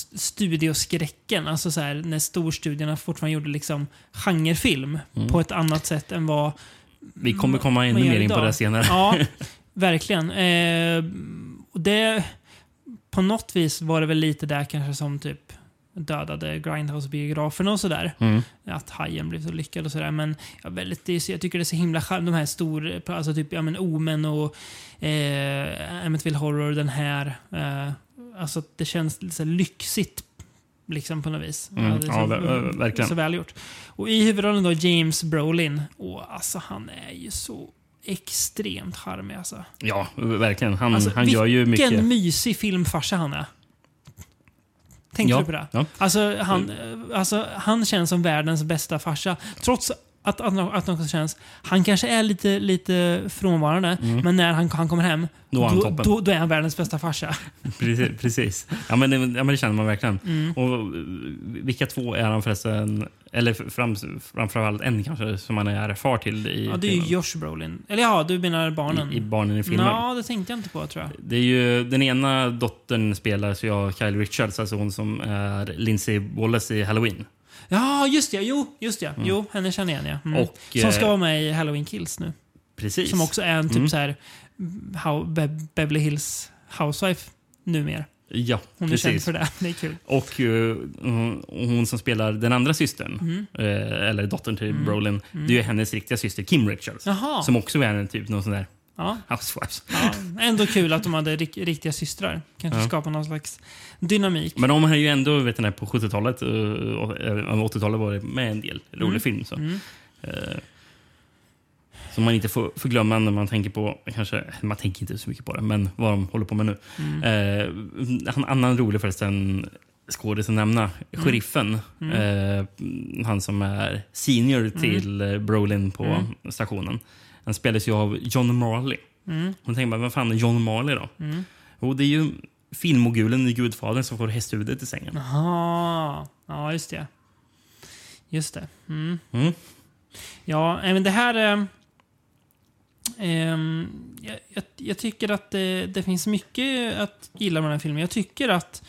studioskräcken. Alltså så här, när storstudierna fortfarande gjorde liksom genrefilm Mm. på ett annat sätt än vad Vi kommer komma ännu mer in på det senare. Ja, verkligen. Eh, det, på något vis var det väl lite där kanske som typ dödade Grindhouse-biograferna och sådär. Mm. Att Hajen blev så lyckad och sådär. Men jag, väldigt, det jag tycker det är så himla charm, de här stor, alltså typ ja, men Omen och eh, Amityville Horror, den här. Eh, alltså det känns lite så lyxigt liksom på något vis. Mm, det ja, så, ver- ver- verkligen. Så välgjort. Och i huvudrollen då James Brolin. Och alltså han är ju så extremt charmig alltså. Ja, verkligen. Han, alltså han gör ju mycket. Vilken mysig filmfarsa han är. Tänkte Ja, du på det? ja. Alltså, han, alltså, han känns som världens bästa farsa. Trots att, att, att, att känns, han kanske är lite, lite frånvarande, men när han, han kommer hem, Mm. Då är han då, då, då är han världens bästa farsa. Precis. precis. Ja, men det, ja, men det känner man verkligen. Mm. Och eh, vilka två är han förresten? Eller fram, framförallt en kanske, som han är far till i Ja, det är ju filmen. Josh Brolin. Eller ja, du menar barnen? I, I barnen i filmen. Ja, det tänkte jag inte på tror jag. Det är ju, den ena dottern spelas ju av Kyle Richards, alltså hon som är Lindsay Wallace i Halloween. Ja, just det. Jo, just det. Jo, henne känner jag igen. Ja. Mm. Och, som ska eh, vara med i Halloween Kills nu. Precis. Som också är en typ Mm. så här how, Be Beverly Hills Housewife numera. Ja, Hon är känd precis. för det. Det är kul. Och eh, hon- som spelar den andra systern, Mm. eh, eller dottern till Brolin, det är ju hennes riktiga syster Kim Richards. Jaha. Som också är en typ någon sån där Ja, housewives. ja. Ändå kul att de hade rik riktiga systrar. Kanske Ja. skapa någon slags dynamik. Men de har ju ändå, vet ni, på 70-talet eh, och eh, 80-talet var det med en del rolig Mm. film. Så. Eh, som man inte får förglömma när man tänker på, kanske, man tänker inte så mycket på det, men vad de håller på med nu. Mm. Eh, en annan rolig förresten skådis att nämna, Mm. sheriffen. Eh, han som är senior Mm. till eh, Brolin på stationen. Han spelas ju av John Marley. Mm. Man tänker bara, vad fan är John Marley då? Jo, det är ju filmmogulen i Gudfadern som får hästhuvudet i sängen. Jaha. Ja, just det. Just det. Mm. Mm. Ja, men det här... Eh, jag, jag, jag tycker att det, det finns mycket att gilla med den här filmen. Jag tycker att,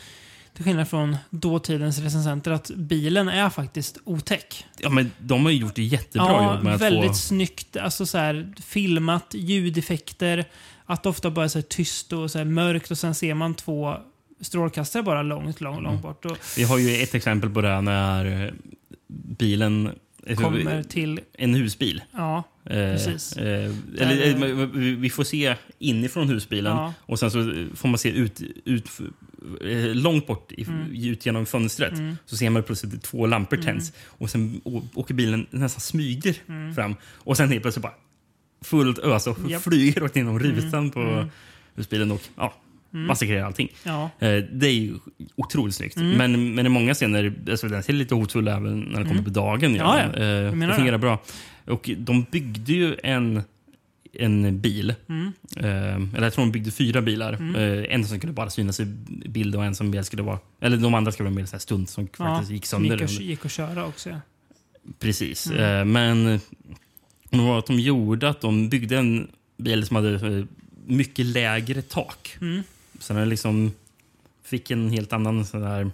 till skillnad från dåtidens recensenter, att bilen är faktiskt otäck. Ja, men de har ju gjort ett jättebra jobb med att väldigt få... snyggt. Alltså så här, filmat, ljudeffekter. Att det ofta bara är så här tyst och så här mörkt och sen ser man två strålkastare bara långt, långt, Mm. långt bort. Och Vi har ju ett exempel på det när bilen... kommer till... En husbil. Ja, Eh, Precis. Eh, eller, eh, vi- får se inifrån husbilen Ja. och sen så får man se ut, ut långt bort i, Mm. ut genom fönstret. Så ser man plötsligt två lampor tänds och sen åker bilen nästan smyger fram och sen helt plötsligt bara fullt ös och Mm. Mm. flyger rakt inom rutan på husbilen och ja, massakrerar allting. ja. Eh, Det är ju otroligt snyggt. Men, men i många scener, alltså den ser lite hotfull även när den kommer på dagen. Ja, ja. Eh, det fungerar bra. Och de byggde ju en, en bil. Mm. Eh, eller jag tror de byggde fyra bilar. Eh, en som skulle bara synas i bild och en som mer skulle vara... Eller de andra skulle vara mer så här stunt som ja. faktiskt gick som sönder. gick, att, gick att köra också. Ja. Precis. Mm. Eh, men det var att de gjorde att de byggde en bil som hade eh, mycket lägre tak. Mm. Så den liksom fick en helt annan sån där...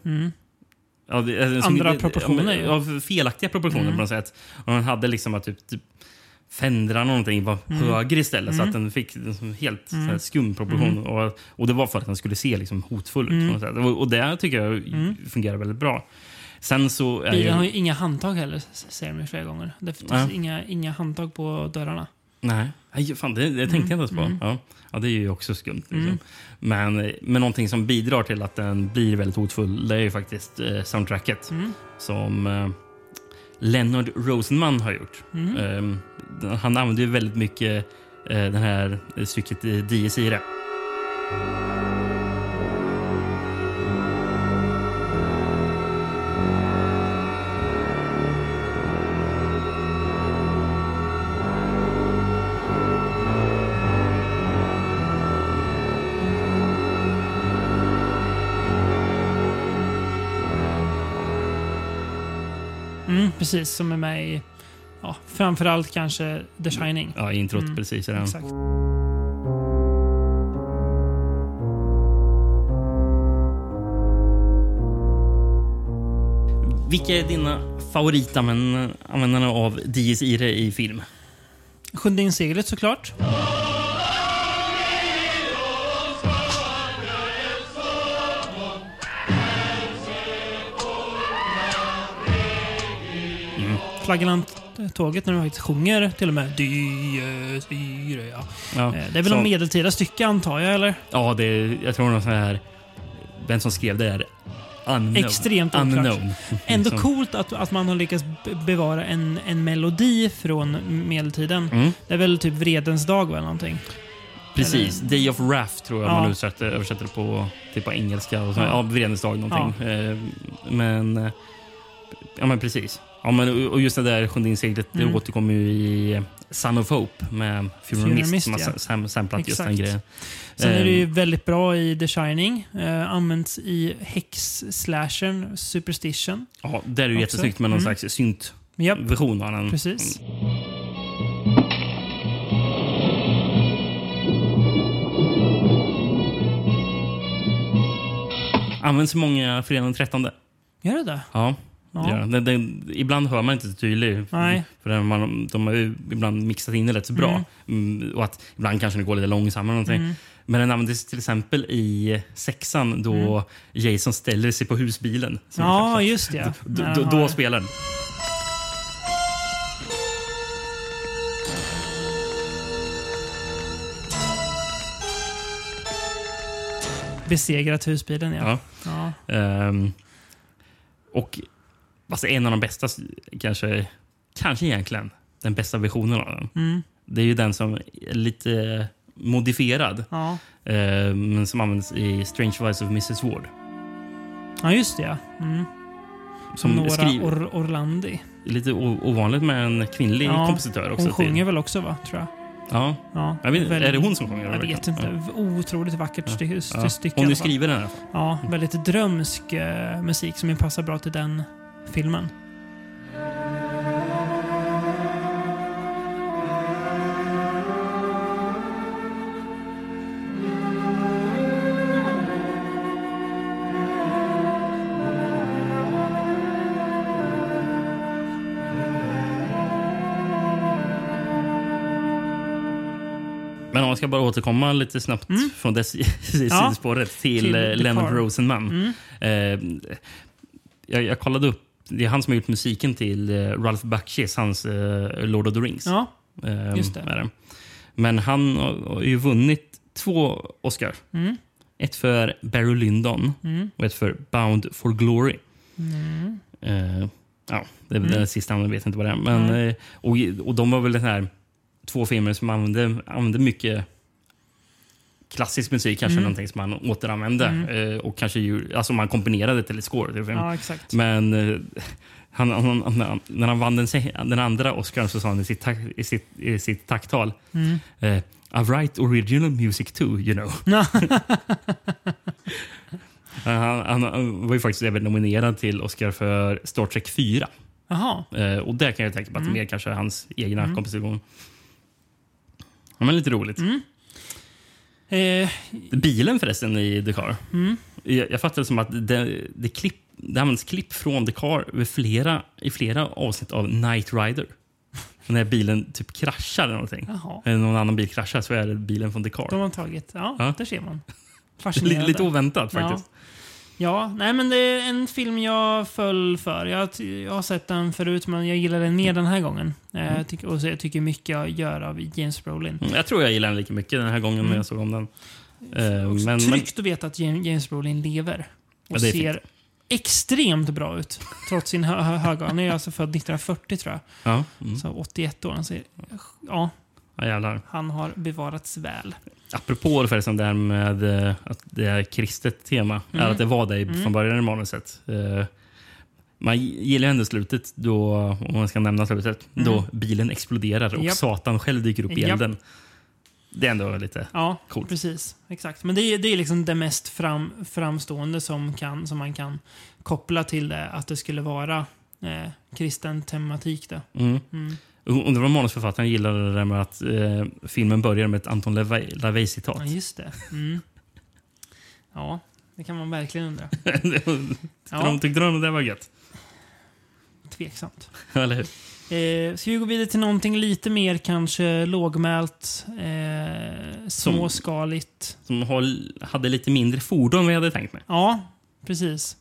Ja, det, eh, som- Andra det- proportioner. Ja, ja, felaktiga proportioner på något sätt. Och den hade liksom att typ, typ fändrarna någonting var högre istället så att den fick en helt här skum proportion. Och, och det var för att den skulle se liksom hotfull ut. sätt. Och, och det tycker jag fungerar väldigt bra. Sen så är Bilen har ju, ju inga handtag heller, säger de ju flera gånger. Det finns Ja. inga, inga handtag på dörrarna. Nej, Aj, fan, det, det tänkte jag inte ens på. Ja. ja, det är ju också skumt. Liksom. Men, men någonting som bidrar till att den blir väldigt hotfull det är ju faktiskt eh, soundtracket som eh, Leonard Rosenman har gjort. Eh, den- han använder ju väldigt mycket eh, den här stycket i Dies Irae. Mm, precis, som är med i ja, framförallt kanske The Shining. Ja, introt precis. i den. Exakt. Vilka är dina favoritanvändare av Dies Irae i film? Sjunde inseglet såklart. Mm. Flaggelant-tåget när de faktiskt sjunger till och med Irae. Ja. Ja, Eh, Det är väl någon medeltida stycke antar jag, eller? Ja, det är, jag tror någon sån här... Vem som skrev det är unknown. Extremt oklart. unknown. Ändå Som- coolt att, att man har lyckats be- bevara en, en melodi från medeltiden. Mm. Det är väl typ Vredens dag eller någonting. Precis. Day of Wrath tror jag Ja. man översätter, översätter det på, typ på engelska. Och så, Ja. ja. Vredens dag någonting. Eh, men... eh, Ja, men precis. Ja, men, och just det där sjunde inseglet Mm. det återkommer ju i Son of Hope med Funeral Mist. Mist, som har ja. sam- samplat just den Exakt. grejen. Sen är det ju Eh, väldigt bra i The Shining. Eh, används i häx-slashern Superstition. Ja, där är det ju jättesnyggt med någon Mm. slags synt-version av den. precis. Används i många fredag den 13. Gör det det? Ja. Ja. Den, den, ibland hör man inte så tydligt. Nej. För man, de har ibland mixat in det rätt så bra. Mm, och att ibland kanske det går lite långsammare. eller Någonting. Mm. Men den användes till exempel i sexan då Jason ställer sig på husbilen. Ja, kanske- just det. Då, då, då spelar den. Besegrat husbilen, ja. Ja. ja. Ehm, och alltså en av de bästa, kanske, kanske egentligen den bästa versionen av den. Mm. Det är ju den som är lite modifierad. Ja. eh, men som används i Strange Vice of Mrs Ward. ja, just det. ja. Mm. Som Nora skriver, Or Orlandi. lite ovanligt med en kvinnlig Ja, kompositör också. Hon sjunger till. väl också, va? Tror jag. Ja. Ja. Jag vet, Väldigt- är det hon som sjunger? Jag vet inte. Otroligt vackert stycke. Ja. stycke i Hon är skriven i alla fall. Ja, väldigt drömsk eh, musik som passar bra till den filmen. Men om man ska bara återkomma lite snabbt från det si- sidospåret till, Till eh, Leonard. Rosenman. Eh, jag, jag kollade upp. Det är han som har gjort musiken till eh, Ralph Bakshis, hans eh, Lord of the Rings. Ja, Eh, just det. Men han har, ju vunnit två Oscar. Mm. Ett för Barry Lyndon och ett för Bound for Glory. Mm. Eh, ja, det är väl det sista, jag vet inte vad det är. Men, eh, och, och de var väl den här två filmer som använde, använde mycket klassisk musik, kanske någonting som man återanvände. Eh, och kanske ju, alltså man komponerade till ett score ja. Men eh, han, han, han, när han vann den, den andra Oscarn så sa han i sitt, tack- i sitt, i sitt tacktal Mm. eh, I write original music too, you know. han, var ju faktiskt även nominerad till Oscar för Star Trek 4. Jaha. Eh, och där kan jag tänka på att Mm. det mer kanske är hans egna komposition. Ja, men lite roligt. Eh, Bilen förresten i Car. Mm. Jag, jag fattar det som att det, det, klipp, det används klipp från vid flera, i flera avsnitt av Night Rider. När bilen typ kraschar eller någonting. Jaha. Någon annan bil kraschar så är det bilen från Car. de har tagit... Ja, Ja. där ser man. Fascinerande. lite oväntat faktiskt. Ja, nej men det är en film jag föll för. Jag, jag har sett den förut, men jag gillar den mer den här gången. Eh, Jag tycker, och så jag tycker mycket jag gör av James Brolin. Mm, Jag tror jag gillar den lika mycket den här gången när jag såg om den. Eh, men, men, Tryggt att veta att Jam- James Brolin lever. Och Ja, ser extremt bra ut. Trots sin hö hö höga. Han är alltså född 1940 tror jag. ja, mm. Så 81 år. Han ser, ja, ja, jävlar. han har bevarats väl. Apropå förresten det här med eh, att det är kristet tema. Eller att det var det Mm. från början i manuset. Eh, Man gillar ändå slutet, då, om man ska nämna slutet, då bilen exploderar och Mm. Japp. Satan själv dyker upp i elden. Det är ändå lite... Ja, Coolt. precis. Exakt. Men det är, det är liksom det mest fram, framstående som, kan, som man kan koppla till det. Att det skulle vara eh, kristen tematik. Då. Mm. Undrar vad manusförfattaren gillade det där med att eh, filmen börjar med ett Anton LaVey- LaVey-citat. Ja, just det. Mm. Ja, det kan man verkligen undra. Ja, de tyckte de det var gött? tveksamt. Eller hur? Eh, ska vi gå vidare till någonting lite mer kanske lågmält, eh, småskaligt? Som håll, hade lite mindre fordon än vi hade tänkt mig. Ja, precis.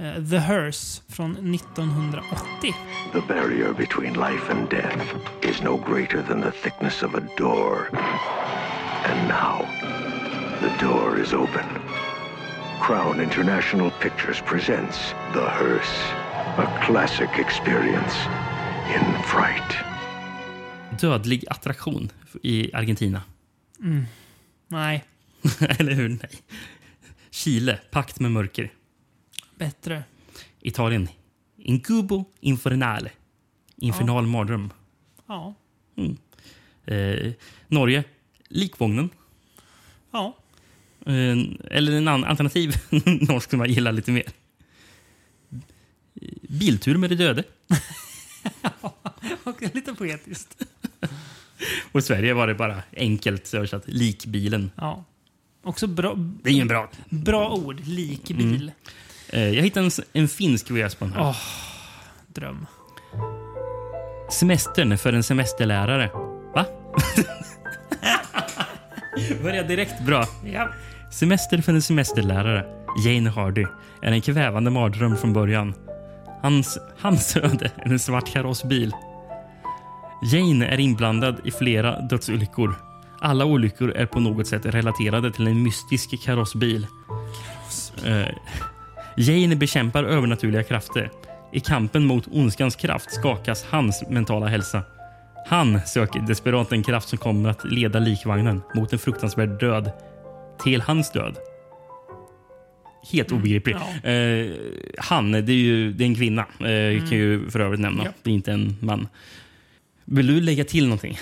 Eh, The Hearse från 1980. The barrier between life and death is no greater than the thickness of a door. And now, the door is open. Crown International Pictures presents The Hearse, a classic experience in fright. Dödlig attraktion i Argentina. Nej, Eller hur? Nej. Chile, pakt med mörker. Bättre. Italien, Incubo Infernale. Infernal mardröm. Ja. Eh, Norge, Likvågnen. Ja. Eh, eller en annan alternativ norsk som jag gillar lite mer. Biltur med de döde. Och lite poetiskt. Och i Sverige var det bara enkelt översatt. Likbilen. Ja. Också bra, Det är ju en bra. bra ord. Likbil. Eh, jag hittade en, en finsk VHS på den här. Åh. Dröm. Semestern för en semesterlärare. Va? Börjar direkt bra. Ja. Semester för en semesterlärare, Jane Hardy, är en kvävande mardröm från början. Hans, hans öde är en svart karossbil. Jane är inblandad i flera dödsolyckor. Alla olyckor är på något sätt relaterade till en mystisk karossbil. Eh, Jane bekämpar övernaturliga krafter. I kampen mot ondskans kraft skakas hans mentala hälsa. Han söker desperat en kraft som kommer att leda likvagnen mot en fruktansvärd död. Till hans död. Helt obegriplig. ja. Eh, han, det är ju det är en kvinna. Eh, kan ju för övrigt nämna. Ja. Det är inte en man. Vill du lägga till någonting?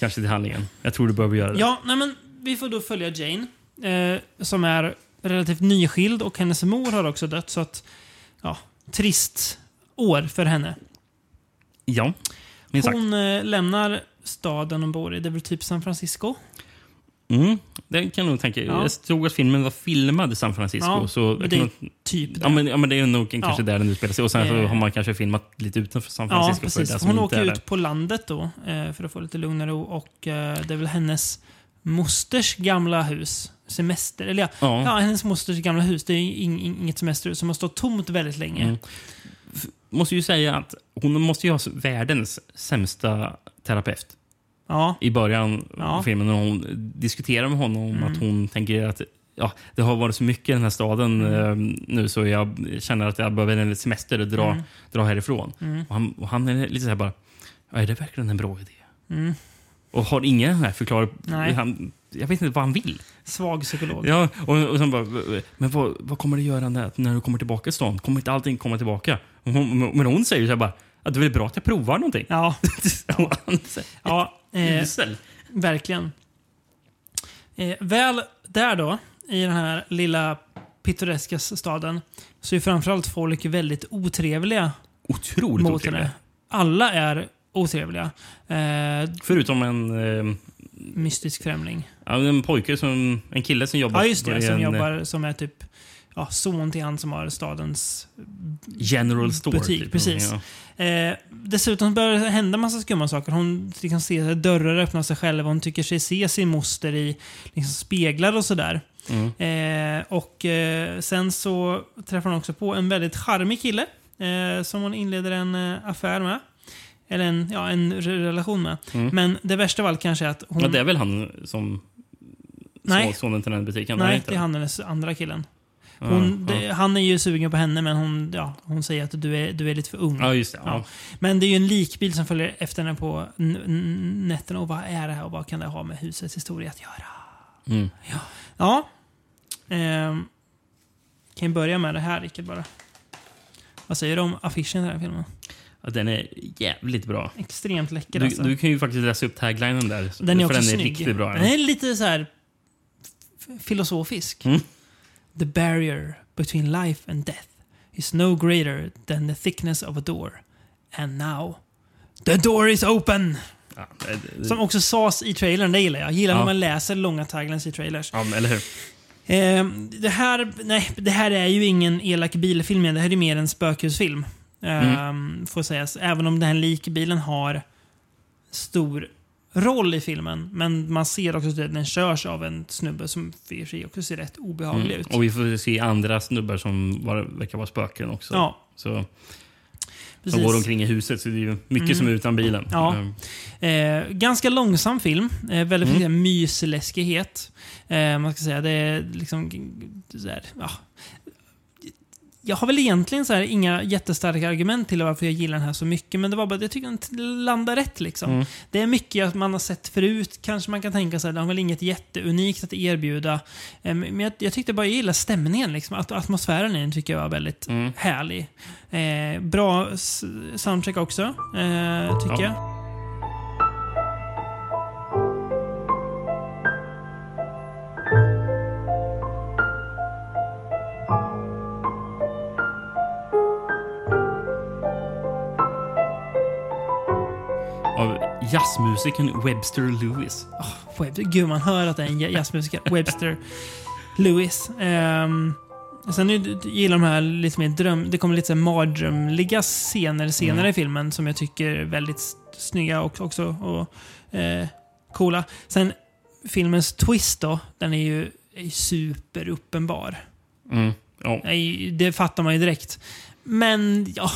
Kanske till handlingen? Jag tror du behöver göra det. Ja, nej men vi får då följa Jane. Eh, som är relativt nyskild och hennes mor har också dött. Så att, ja, trist år för henne. Ja, minst sagt. Hon eh, lämnar staden hon bor i. Det är väl typ San Francisco? Mm, det kan jag nog tänka. Ja. Jag såg att filmen var filmad i San Francisco. Ja, så det är nog- typ Ja det. men, ja, men det är nog kanske Ja. där den utspelar sig. Och sen så Eh. har man kanske filmat lite utanför San Ja, Francisco. för precis. Hon åker där. ut på landet då eh, för att få lite lugn och ro. Och eh, det är väl hennes mosters gamla hus. Semester. Eller ja, Ja. ja. hennes mosters gamla hus. Det är ing, inget semesterhus som har stått tomt väldigt länge. Mm. Måste ju säga att hon måste ju ha världens sämsta terapeut. Ja. I början Ja. av filmen när hon diskuterar med honom om att hon tänker att ja, det har varit så mycket i den här staden eh, nu så jag känner att jag behöver en semester och dra, dra härifrån. Och, han, och han är lite så här bara, är det verkligen en bra idé? Och har ingen. Nej. Han, jag vet inte vad han vill. Svag psykolog. Ja, och, och sen bara, men vad, vad kommer det göra när, när du kommer tillbaka till stan? Kommer inte allting komma tillbaka? Hon, men hon säger så här bara, att det är väl bra att jag provar någonting. Ja, säger, ja eh, verkligen. Eh, väl där då, i den här lilla pittoreska staden, så är framförallt folk väldigt otrevliga Otroligt mot otrevlig. henne. Alla är otrevliga. Eh, Förutom en, eh, mystisk främling. ja, en pojke, som, en kille som jobbar Ja, just det. Som en jobbar, som är typ ja, son till han som har stadens general store. butik. typ, precis. Ja. Eh, dessutom börjar det hända massa skumma saker. Hon kan se dörrar öppna sig själva. Hon tycker sig se sin moster i liksom, speglar och sådär. Eh, och eh, sen så träffar hon också på en väldigt charmig kille eh, som hon inleder en eh, affär med. Eller en, ja, en re- relation med. Men det värsta av allt kanske är att hon... Ja, det är väl han som Nej. Sonen till den butiken? Nej, det är han hennes andra killen. Hon, Ja, det, Han är ju sugen på henne, men hon, ja, hon säger att du är, du är lite för ung. Ja, just det. Ja. Ja. Men det är ju en likbil som följer efter henne på nätterna. Och vad är det här och vad kan det ha med husets historia att göra? Mm. Ja. Ehm, kan ju börja med det här, Rickard, bara. Vad säger du om affischen i den här filmen? Ja, den är jävligt bra. Extremt läcker Du, alltså. du kan ju faktiskt läsa upp taglinen där. den är också den är snygg. riktigt bra. Den är lite så här filosofisk. Mm. The barrier between life and death is no greater than the thickness of a door. And now, the door is open! Ja, det- det- Som också sades i trailern, det gillar jag. Jag gillar Ja. när man läser långa taglines i trailers. ja, eller hur? Ehm, det, här, nej, det här är ju ingen elak bilfilm, det här är mer en spökhusfilm. Ehm, Får sägas. Även om den här likbilen har stor roll i filmen. Men man ser också att den körs av en snubbe som för sig också ser rätt obehaglig ut. Mm. Och vi får se andra snubbar som var, verkar vara spöken också. Ja, Så, precis. som går omkring i huset. Så det är ju mycket som är utan bilen. Ja. Mm. Eh, ganska långsam film. Eh, väldigt Mm. mycket mysläskighet. Eh, man ska säga det är liksom... Så här, ja. Jag har väl egentligen så här, inga jättestarka argument till varför jag gillar den här så mycket. Men det var bara jag tycker den landar rätt. Liksom. Mm. Det är mycket att man har sett förut. Kanske man kan tänka sig den har väl inget jätteunikt att erbjuda. Eh, men jag, jag tyckte bara jag gillar stämningen. Liksom. Att, atmosfären i den tycker jag var väldigt Mm. härlig. Eh, bra s- soundtrack också, eh, tycker Ja. jag. Jazzmusikern Webster Lewis. Web, gud, man hör att det är en jazzmusiker. Webster Lewis. Um, sen gillar de här lite mer dröm... Det kommer lite så mardrömliga scener senare Mm. i filmen som jag tycker är väldigt snygga och, också. Och eh, coola. Sen filmens twist då, den är ju är superuppenbar. Mm. Ja. Det fattar man ju direkt. Men ja,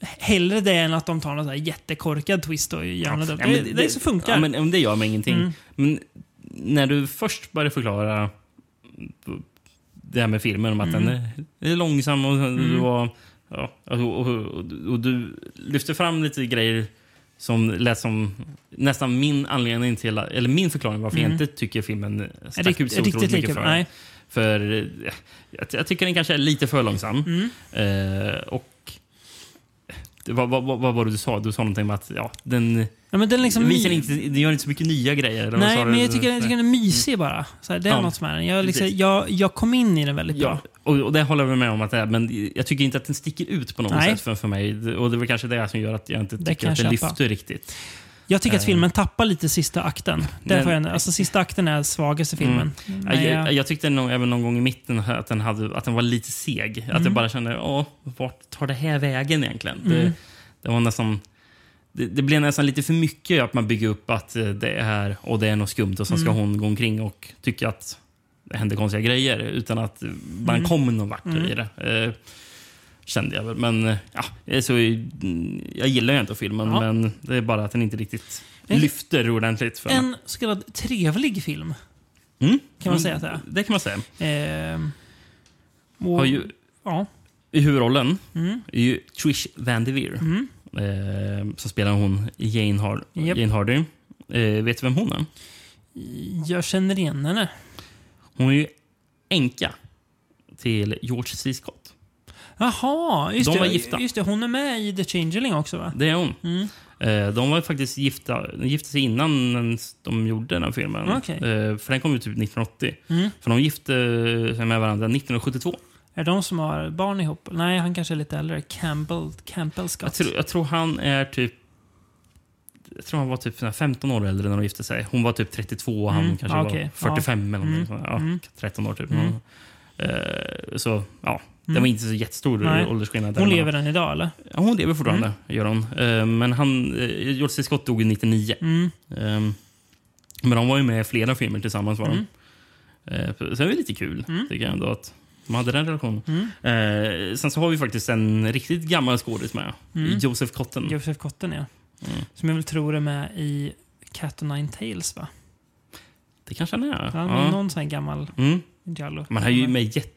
hellre det än att de tar någon så här jättekorkad twist och gör. Ja, det, men det, så funkar. Ja, men, det gör mig ingenting. Mm. Men när du först börjar förklara det här med filmen, om att Mm. den är, långsam och, du var, ja, och, och, och, och du lyfter fram lite grejer som lät som nästan min anledning till, eller min förklaring varför jag inte tycker filmen stack rikt- ut så otroligt mycket för. Nej. För eh, jag, jag tycker den kanske är lite för långsam. Mm. Eh, och det, vad, vad, vad var det du sa? Du sa någonting om att ja, den Ja, men den liksom visar inte, den gör inte så mycket nya grejer. Nej, men jag tycker, jag tycker den är mysig bara. Så här, det är Ja, något som är den. Jag, liksom, jag, jag kom in i den väldigt Ja, bra. och, och det håller jag med om att det är, men jag tycker inte att den sticker ut på något Nej. sätt för, för mig. Och det är väl kanske det som gör att jag inte Det tycker att köpa. lyfter riktigt. Jag tycker att Eh. filmen tappar lite sista akten. Den- Därför jag, alltså, sista akten är svagaste filmen. Ja, Men jag, jag, jag tyckte nog, även någon gång i mitten att den, hade, att den var lite seg. Att Mm. jag bara kände, åh, vart tar det här vägen egentligen? Det, Mm. det var nästan... Det, det blev nästan lite för mycket att man bygger upp att eh, det är här och det är något skumt och sen ska Mm. hon gå omkring och tycka att det händer konstiga grejer utan att man Mm. kommer någon vart Mm. i det. Eh, kände jag väl. Men eh, ja, eh, så, mm, jag gillar ju inte filmen, Ja. men det är bara att den inte riktigt En- lyfter ordentligt för en så kallad trevlig film, Mm. kan man säga att det är. Det kan man säga. Ehm, och, Har ju, Ja. I huvudrollen Mm. är ju Trish Van Devere. Mm. Eh, som spelar hon Jane, Har Japp. Jane Hardy. Eh, vet du vem hon är? Jag känner igen henne. Hon är ju änka till George C. Scott. Jaha, just De det. var gifta. Just det. Hon är med i The Changeling också va? Det är hon. Mm. Eh, de var faktiskt gifta, de gifte sig innan de gjorde den här filmen. Okej. Eh, för den kom ju typ 1980. Mm. För de gifte sig med varandra 1972. Är de som har barn ihop? Nej, han kanske är lite äldre. Campbell, Campbell Jag Scott. tror, jag tror han är typ... Jag tror han var typ så här 15 år äldre när de gifte sig. Hon var typ 32 och han Mm, kanske ja, var okej. 45 eller Mm, något sånt. Ja, mm. 13 år typ. Mm. Eh, så ja, Mm. var inte så jättestor Nej. åldersskillnad. Hon lever än idag eller? Ja, hon lever fortfarande, Mm. gör hon. Eh, men han, eh, George C. Scott dog i 99. Mm. Eh, men de var ju med i flera filmer tillsammans. Var de. Eh, så det är lite kul, Mm. tycker jag ändå. Att de hade den relationen. Eh, sen så har vi faktiskt en riktigt gammal skådis med. Mm. Joseph Cotten. Joseph Cotten, ja. Mm. Som jag väl tror är med i Cat o' Nine Tails, va? Det kanske han är. Är Ja. någon sån här gammal Mm. Giallo. Man har ju med jätte...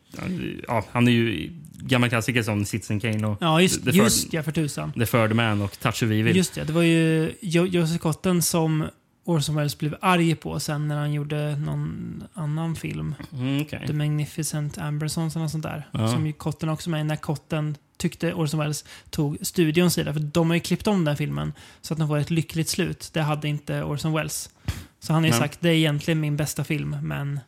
Ja, han är ju gammal klassiker som Citizen Kane och Ja, just, The Third- just ja, för tusan. The Third Man och Touch of Evil. Just det, det var ju jo Joseph Cotten som Orson Welles blev arg på sen när han gjorde någon annan film. Mm, okej. The Magnificent Ambersons eller något sånt där. Ja. Som ju Cotten också med när Cotten tyckte Orson Welles tog studions sida. För de har ju klippt om den filmen så att den får ett lyckligt slut. Det hade inte Orson Welles. Så han har ju Nej. sagt det är egentligen min bästa film, men...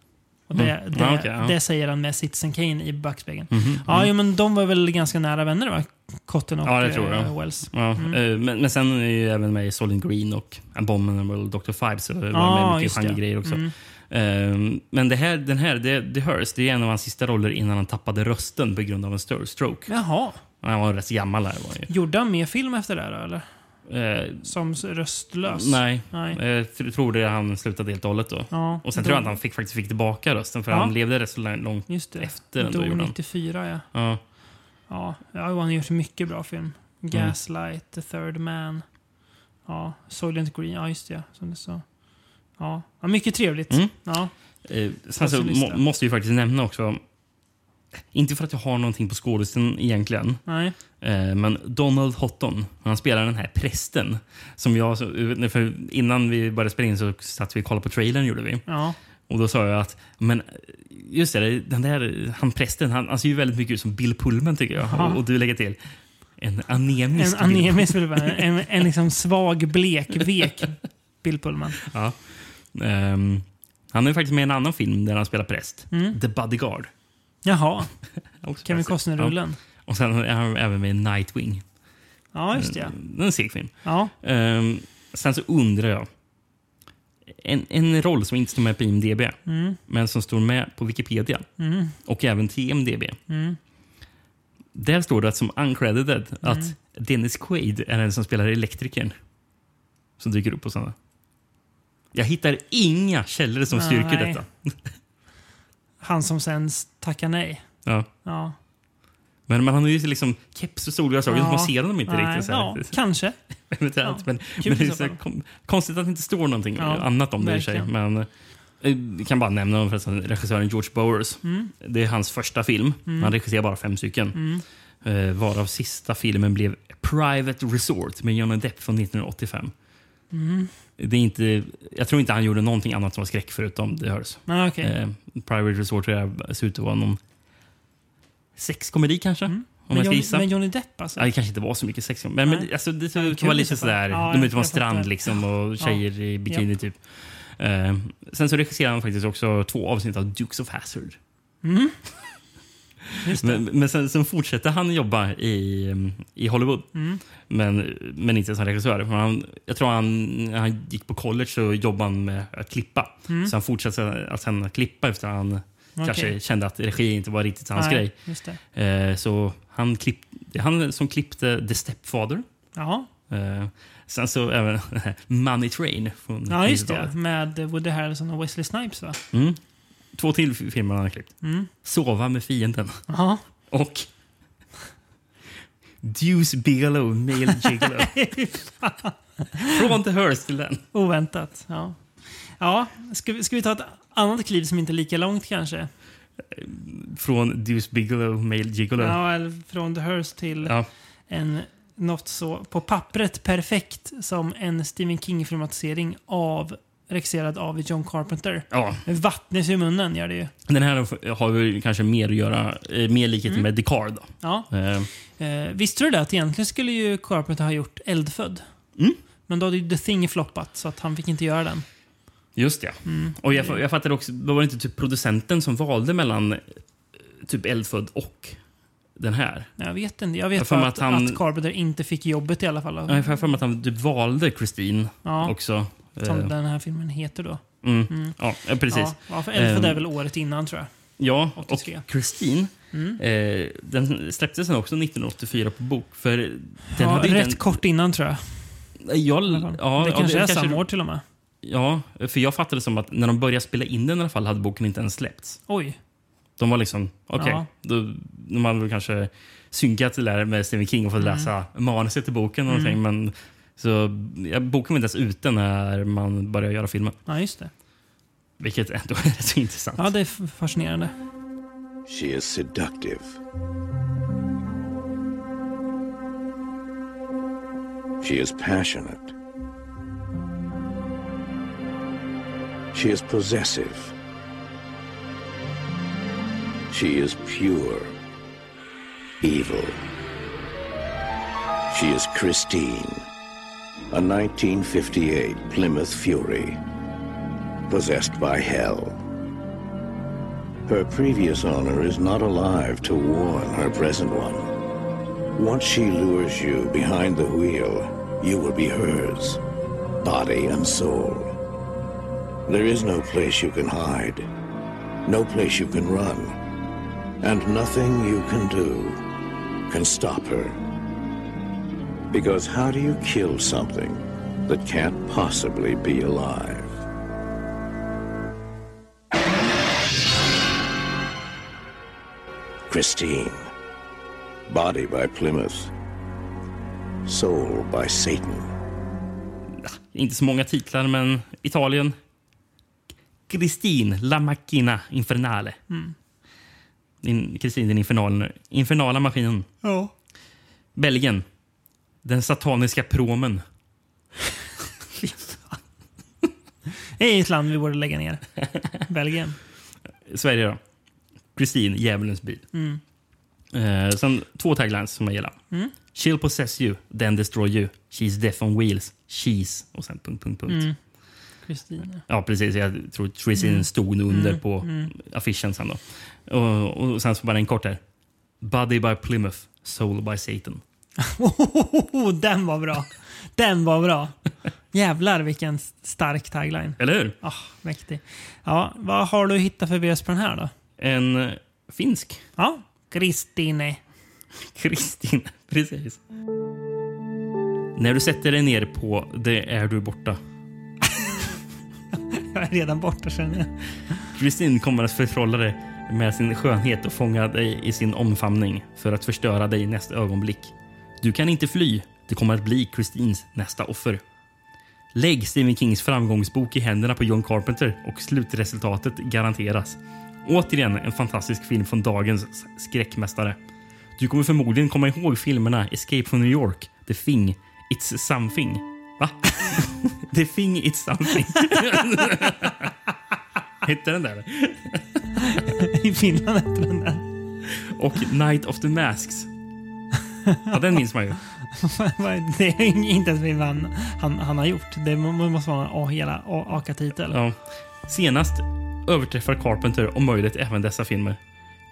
Och det, Mm. det, Ja, okej, ja. det säger han med Citizen Kane i backspegeln. Mhm, Ja, mm. jo, men de var väl ganska nära vänner va? Cotten och Ja, det tror jag. eh, Wells. Ja, Mm. eh, men, men sen är ju även med i Solid Green och Abominable Dr. Five så det var Ja, med mycket genregrejer också. Mm. Eh, men det här, den här, det, The Hearst, det är en av hans sista roller innan han tappade rösten på grund av en stroke. Jaha. Han var rätt gammal här. Var han ju. Gjorde han mer film efter det här, eller? Eh, Som röstlös? nej, Nej. Eh, jag tror det han slutade helt och hållet då. Ja, Och sen då- tror jag att han fick, faktiskt fick tillbaka rösten för Ja. han levde rätt så långt Just det. efter. Dog gjorde han. 94, ja. Ja. Ja, ja han har gjort mycket bra film. Gaslight, The Third Man. Ja, Soylent Green. Ja, just det. Som du sa. Ja, ja mycket trevligt. Mm. Ja. Eh, sen så Specialista. må, måste vi faktiskt nämna också, inte för att jag har någonting på skådisen egentligen, Nej. Eh, Men Donald Hotton, han spelar den här prästen. Som jag, så- för innan vi började spela in så satt vi och kollade på trailern. Gjorde vi. Ja. Och Då sa jag att men just det, den där, han prästen han, han ser ju väldigt mycket ut som Bill Pullman tycker jag. Ja. Och, och du lägger till en anemisk En anemisk Bill Pullman. En, en liksom svag, blek, vek Bill Pullman. Ja. Ehm, han är faktiskt med i en annan film där han spelar präst. Mm. The Bodyguard. Jaha, Kevin. Costner-rullen. Ja. Och sen är han även med i Nightwing. Ja, just det. Mm, En seg film. Ja. Ehm, sen så undrar jag. En, en roll som inte står med på IMDB, Mm. men som står med på Wikipedia Mm. och även TMDB. Mm. Där står det att som uncredited att Dennis Quaid är den som spelar elektrikern. Som dyker upp på sådana. Jag hittar inga källor som styrker Nej. detta. Han som sen tackar nej. Ja. Ja. Men man har ju liksom keps och solglasögon så Ja. man ser honom inte Nej, riktigt. Så Ja, här. kanske. Eventuellt. Ja. Men, Kul men det är så så kom, konstigt att det inte står någonting Ja, annat om det i sig. Men eh, vi kan bara nämna om förresten, regissören George Bowers. Mm. Det är hans första film. Han regisserar bara fem stycken. Eh, varav sista filmen blev Private Resort med Johnny Depp från 1985. Mm. Det är inte, jag tror inte han gjorde någonting annat som var skräck förutom The Hers. Nej, okej. Eh, Private Resort ser ut att vara någon sexkomedi kanske. Om Mm. Men, jag Johnny, men Johnny Depp alltså? Ja, det kanske inte var så mycket sex. Men, men Nej. alltså, det Ja, kan kul vara lite sådär. Ja, de är ute på en strand liksom, och tjejer i bikini Ja. typ. Eh, sen så regisserar han faktiskt också två avsnitt av Dukes of Hazzard. Mm. Men, men sen, sen fortsätter han jobba i, i Hollywood. Mm. Men, men inte som regissör. Han, jag tror han, när han gick på college så jobbade han med att klippa. Mm. Så han fortsatte att sen klippa efter att han kanske kände att regi inte var riktigt hans Nej, grej. Eh, så han, klipp, han som klippte The Stepfather. Jaha. Eh, sen så även Money Train från Ja, just det. 90-talet. Med Woody Harrelson och Wesley Snipes, va? Mm. Två till filmer han har klippt. Mm. Sova med fienden Jaha. och Deuce Bigelow, Male Gigolo. Från The Hearst till den. Oväntat. Ja. Ja, ska vi, ska vi ta ett annat kliv som inte är lika långt kanske? Från Deuce Bigelow, Male Gigolo. Ja, eller från The Hearst till Ja. en något så på pappret perfekt som en Stephen King-filmatisering av regisserad av John Carpenter. Ja, Med vattnet i munnen gör det ju. den här har ju kanske mer att göra, eh, mer likhet Mm. med. Då. Ja. Eh, Eh, visste du det att egentligen skulle ju Carpenter ha gjort Eldfödd? Mm. Men då hade ju The Thing floppat så att han fick inte göra den. Just det. Mm. Och jag, jag fattar också, då var det inte typ producenten som valde mellan eh, typ Eldfödd och den här? Jag vet inte. Jag vet Jag att, att han- att Carpenter inte fick jobbet i alla fall. Ja, Jag har för mig att han typ valde Christine Ja, också. Som Eh, den här filmen heter då. mm. Mm. Ja, eh, precis. Ja, ja, för Eldfödd Ehm, är väl året innan tror jag. Ja, 83. och Christine, Mm. eh, den släpptes sen också 1984 på bok. För den Ja, hade rätt den, kort innan tror jag. Ja, alla fall. ja, det ja, kanske är kanske samma år till och med. Ja, för jag fattade det som att när de började spela in den i alla fall hade boken inte ens släppts. Oj. De var liksom, okej, Ja. då- de hade väl kanske synkat det där med Stephen King och fått Mm. läsa manuset till boken. Och någonting, men, så, ja, boken var inte ens ute när man började göra filmen. Ja, just det. Vilket ändå är rätt så intressant. Ja, det är fascinerande. She is seductive. She is passionate. She is possessive. She is pure. Evil. She is Christine, a 1958 Plymouth Fury, possessed by hell. Her previous owner is not alive to warn her present one. Once she lures you behind the wheel, you will be hers, body and soul. There is no place you can hide, no place you can run, and nothing you can do can stop her. Because how do you kill something that can't possibly be alive? Christine. Body by Plymouth. Soul by Satan. Inte så många titlar, men Italien. Christine La Macchina Infernale. Din- Christine den infernal, infernala maskinen. Ja. Belgien. Den sataniska promen. Det är ett land vi borde lägga ner. Belgien. Sverige då. Christine, djävulens bil. Eh, sen två taglines som jag gillar. She'll possess you, then destroy you. She's death on wheels. She's... Och sen punkt, punkt, punkt. Kristina. Ja, precis. Jag tror Christine stod nog under på affischen sen då. Och, och sen så bara en kort här. Body by Plymouth, soul by Satan. Oh, den var bra. Den var bra. Jävlar vilken stark tagline. Eller hur? Ah, mäktig. Ja, vad har du hittat för VS på den här då? En eh, finsk Ja, Kristine. Kristin. Precis. När du sätter dig ner på Det är du borta. Jag är redan borta känner jag. Kristin kommer att förtrolla dig med sin skönhet och fånga dig i sin omfamning för att förstöra dig i nästa ögonblick. Du kan inte fly. Det kommer att bli Kristins nästa offer. Lägg Stephen Kings framgångsbok i händerna på John Carpenter och slutresultatet garanteras. Återigen en fantastisk film från dagens skräckmästare. Du kommer förmodligen komma ihåg filmerna Escape from New York, The Thing, It's Something. Va? The Thing, It's Something. Hette den där? I Finland heter den där. Och Night of the Masks. Ja, den minns man ju. Det är inte ens vad han, han, han har gjort. Det må- måste vara en A- hela AKA-titel. Ja. Senast överträffar Carpenter om möjligt även dessa filmer.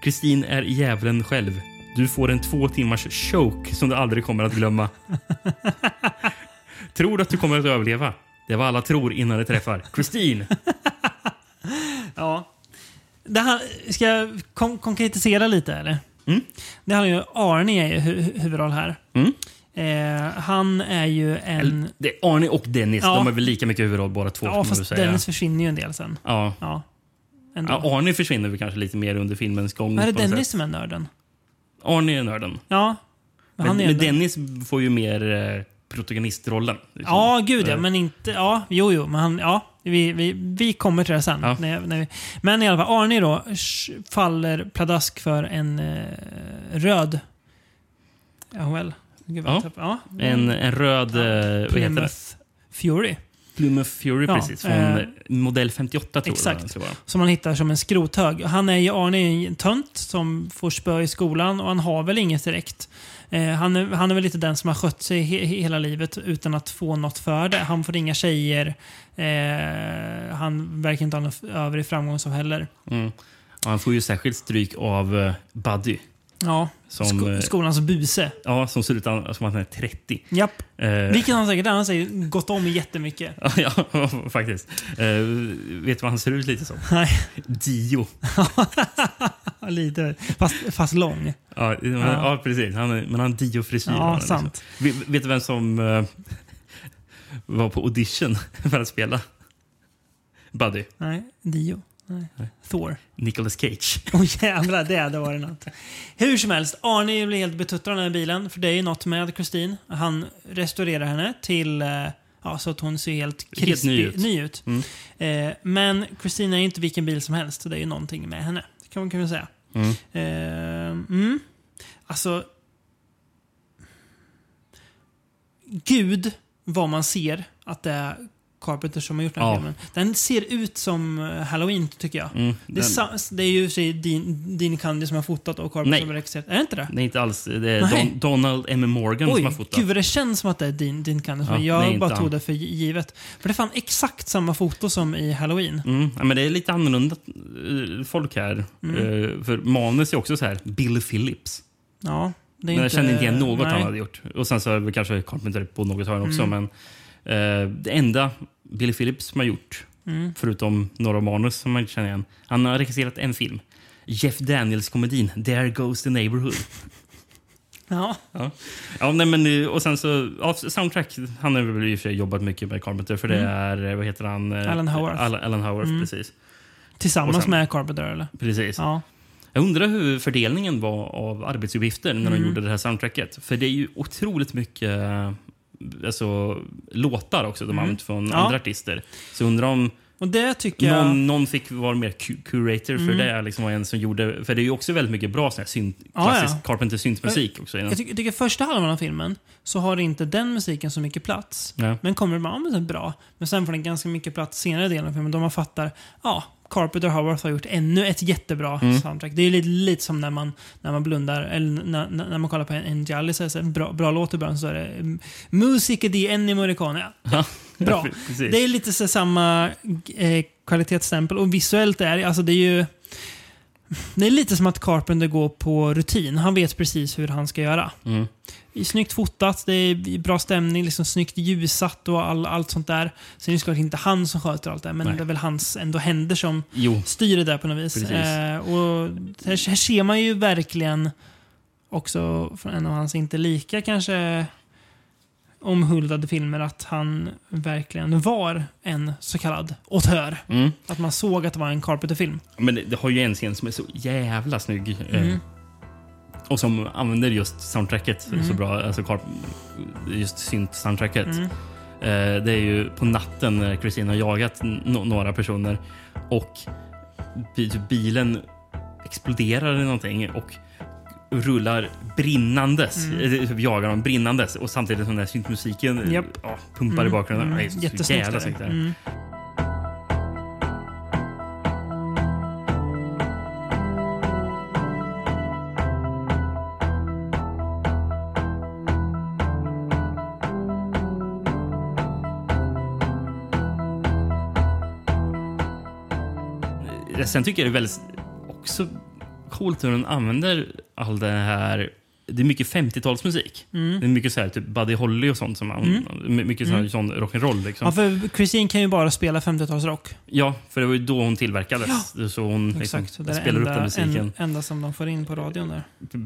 Kristin är djävulen själv. Du får en två timmars choke som du aldrig kommer att glömma. tror du att du kommer att överleva? Det vad alla tror innan det träffar. Kristin! Ja. Det här, ska jag kon konkretisera lite eller? Mm. Det handlar ju Arne är ju hu hu- huvudroll här. Mm. Eh, han är ju en... Det är Arne och Dennis. Ja. De har väl lika mycket huvudroll båda två. Ja, fast säga. Dennis försvinner ju en del sen. Ja. Ja. Ja, Arne försvinner väl kanske lite mer under filmens gång. Är det Dennis som är nörden? Arne är nörden. Ja. Men Men, är men Dennis får ju mer eh, protagonistrollen. liksom. Ja, gud ja. Eh, Men inte... Ja, jo, jo. Men han, ja, vi, vi, vi kommer till det sen. Ja. När, när vi, men i alla fall, Arne då faller pladask för en eh, röd... Ja, well. Gud, Ja. tappade- ja. En, en röd... eh, vad heter det? Fury. Plymouth Fury, Ja, precis. Från eh, modell 58 tror exakt. jag vara. Som man hittar som en skrothög. Han är ju, Arne är en tönt som får spö i skolan och han har väl inget direkt. Eh, han, är, han är väl lite den som har skött sig he, hela livet utan att få något för det. Han får inga tjejer. Eh, han verkar inte ha någon övrig framgång så heller. Mm. Han får ju särskilt stryk av eh, Buddy. Ja, Som, sko, eh, skolans buse. Ja, som ser ut som att han är 30. Japp. Eh, Vilket han säkert han säger gått om jättemycket. ja, faktiskt. Eh, vet du vad han ser ut lite som? Nej, Dio. lite. Fast, fast lång. Ja, men, ja. precis. Han men han Dio-frisyr. Ja, han, liksom. sant. Vet, vet du vem som eh, var på audition för att spela Buddy. Nej, Dio. Nej. Thor. Nicolas Cage. Åh jävlar, det hade varit något. Hur som helst, Arnie blir helt betuttrad av den här bilen. För det är ju något med Christine. Han restaurerar henne till eh, ja, så att hon ser helt Helt krispig, ny ut. ny ut. Mm. Eh, men Christine är ju inte vilken bil som helst. Det är ju någonting med henne. Kan man kunna säga. Mm. Eh, mm. Alltså... Gud vad man ser att det är Carpenter som har gjort den här Ja. filmen. Den ser ut som eh, Halloween, tycker jag. Mm, Det, är den- det är ju sig din, din Candy som har fotat och Carpenter Nej. som har regisserat. Är det inte det? Nej, inte alls. Det är. Don, Donald M. Morgan som har Oj, fotat. gud vad det känns som att det är din, din Candy. Ja, jag nej, bara tog det för givet. För det är fan exakt samma foto som i Halloween. Mm, ja, men det är lite annorlunda eh, folk här. Mm. Eh, för manus är också så här, Bill Phillips. Ja, det är Men jag inte, kände inte igen något nej. han hade gjort. Och sen så är det kanske Carpenter på något hörn också. Mm. Men det enda Billy Phillips som har gjort, Mm. förutom några manus som man inte känner igen. Han har regisserat en film. Jeff Daniels-komedin There Goes the Neighborhood. Ja. Ja. Ja, nej, men, eh, och sen så, ja, soundtrack. Han har väl i och för sig jobbat mycket med Carpenter för det Mm. är, eh, vad heter han? Eh, Alan Howarth. Alan, Howarth, Mm. precis. Tillsammans sen- med Carpenter, eller? precis. Ja. Jag undrar hur fördelningen var av arbetsuppgifter när de Mm. gjorde det här soundtracket. För det är ju otroligt mycket eh, alltså, låtar också de har Mm. använt från Ja. andra artister. Så undrar om Och det tycker jag... någon, någon fick vara mer cu- curator för Mm. det. Liksom var en som gjorde, för det är ju också väldigt mycket bra sån här synt, Ja, klassisk ja. Carpenter syntmusik också. Jag tycker, jag tycker första halvan av filmen så har inte den musiken så mycket plats. Ja. Men kommer ja, det är bra. Men sen får den ganska mycket plats senare delen av filmen då man fattar, ja, Carpenter och Howarth har gjort ännu ett jättebra Mm. soundtrack. Det är lite, lite som när man, när man blundar, eller när, när man kollar på en, en så är det här, bra, bra låt i början så är det mm, Musica di Ennio Morricone. Ja, Bra. Det är lite så samma eh, kvalitetsstämpel och visuellt är alltså det är ju... Det är lite som att Carpenter går på rutin. Han vet precis hur han ska göra. Mm. Snyggt fotat, det är bra stämning, liksom snyggt ljussatt och all, allt sånt där. Sen är det såklart inte han som sköter allt det, men Nej. det är väl hans ändå händer som Jo, styr det där på något vis. Eh, och här, här ser man ju verkligen också från en av hans inte lika kanske omhuldade filmer att han verkligen var en så kallad auteur. mm. Att man såg att det var en Carpenter-film. Men det, det har ju en scen som är så jävla snygg. eh, Mm. Och som använder just soundtracket så Mm. bra. Alltså just synt-soundtracket. Mm. Eh, det är ju på natten när Kristin har jagat no- några personer och typ bilen exploderar eller någonting och rullar brinnandes. Mm. Mm. Typ jagar dem brinnandes och samtidigt som den här syntmusiken Japp. ja, pumpar i bakgrunden. Mm. Det är så jävla snyggt. Sen tycker jag det är väldigt också coolt hur den använder all det här. Det är mycket 50-talsmusik. Mm. Det är mycket så här, typ Buddy Holly och sånt. som man, Mycket så här, sån rock'n'roll. Liksom. Ja, för Christine kan ju bara spela 50-talsrock. Ja, för det var ju då hon tillverkades. Så hon liksom spelar upp enda, den musiken. en, enda som de får in på radion där.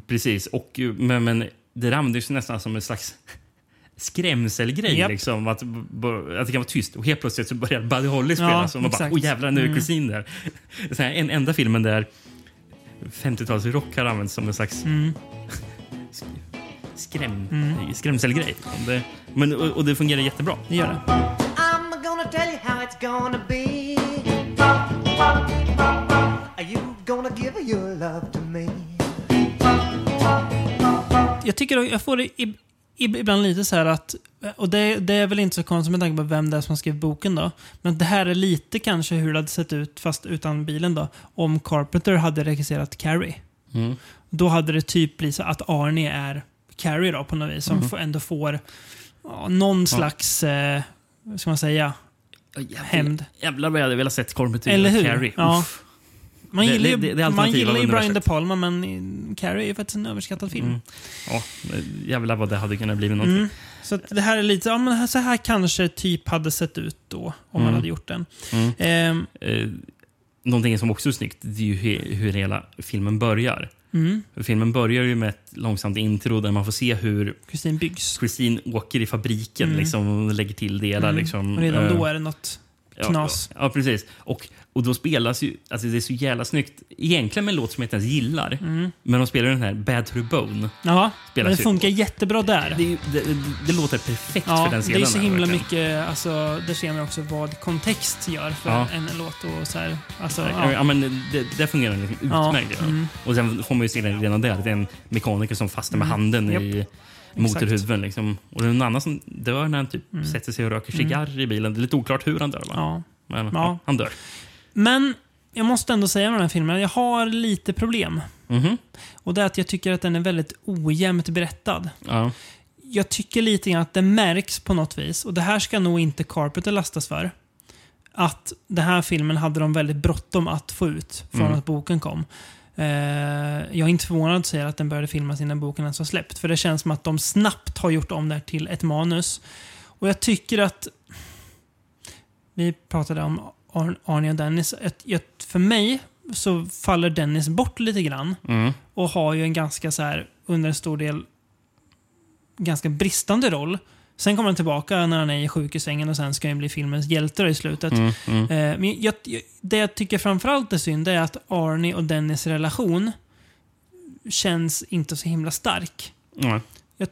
Precis. Och, men, men det ju nästan som en slags skrämselgrej. Japp. Liksom, att, att det kan vara tyst och helt plötsligt så börjar Buddy Holly spela. Ja, så man bara, exakt. åh jävlar, nu är Mm. Christine där. Så här, en enda filmen där 50-talsrock har använts som en slags Mm. skräm, Mm. skrämselgrej. Det, men, och, och det fungerar jättebra. Det gör det. I'm gonna tell you how it's gonna be. Are you gonna give your love to me? Jag tycker jag får det ib- ibland lite så här att, och det, det är väl inte så konstigt med tanke på vem det är som skrev boken då, men det här är lite kanske hur det hade sett ut, fast utan bilen då, om Carpenter hade regisserat Carrie. Mm. Då hade det typ blivit så att Arnie är Carrie då på något vis, som får, ändå får ja, någon slags, eh, vad ska man säga, hämnd. Jävlar vad jag hade velat sett Carpenter Eller hur? Carrie. Ja. Uff. Man Det- gillar ju, det- det är man gillar ju Brian De. Palma, men Carrie är ju faktiskt en överskattad film. Mm. Ja, jävlar vad det hade kunnat bli någonting. Mm. Så det här är lite, ja men så här kanske typ hade sett ut då, om man Mm. hade gjort den. Mm. Ehm, Eh, någonting som också är snyggt det är ju hur hela filmen börjar. mm. Filmen börjar ju med ett långsamt intro där man får se hur Kristin byggs. Christine åker i fabriken Mm. liksom, och lägger till delar. Mm. Liksom, Och redan Eh, då är det något knas. Ja, ja, precis. Och, och då spelas ju... Alltså det är så jävla snyggt. Egentligen med en låt som jag inte ens gillar. Men de spelar den här Bad to the Bone. Ja, Spelas det ju- funkar jättebra där. Det, ju- det, det, det låter perfekt Ja, för den det scenen. är så himla verkligen. mycket, alltså, där ser man också vad kontext gör för Ja. en låt. Och så här, alltså, Ja. ja. men det, det fungerar liksom utmärkt. Mm. Och sen får man ju se det redan där. att Det är en mekaniker som fastnar med handen Japp. i motorhuven. Liksom. Och det är en annan som dör när han typ sätter sig och röker cigarr i bilen. Det är lite oklart hur han dör. Mm. Ja. Men Ja. han dör. Men jag måste ändå säga med den här filmen, jag har lite problem. Mhm. Och det är att jag tycker att den är väldigt ojämnt berättad. Ja. Jag tycker lite grann att det märks på något vis, och det här ska nog inte Carpenter lastas för, att den här filmen hade de väldigt bråttom att få ut från Mm. att boken kom. Eh, jag är inte förvånad att säga att den började filmas innan boken ens var släppt, för det känns som att de snabbt har gjort om det här till ett manus. Och jag tycker att... Vi pratade om Ar- Arne och Dennis. För mig så faller Dennis bort lite grann Mm. och har ju en ganska så här under en stor del ganska bristande roll. Sen kommer han tillbaka när han är i sjukhussängen och sen ska han bli filmens hjälte i slutet. Mm. Mm. Eh, men jag, jag, det jag tycker framförallt är synd är att Arnie och Dennis relation känns inte så himla stark. Ja. Jag,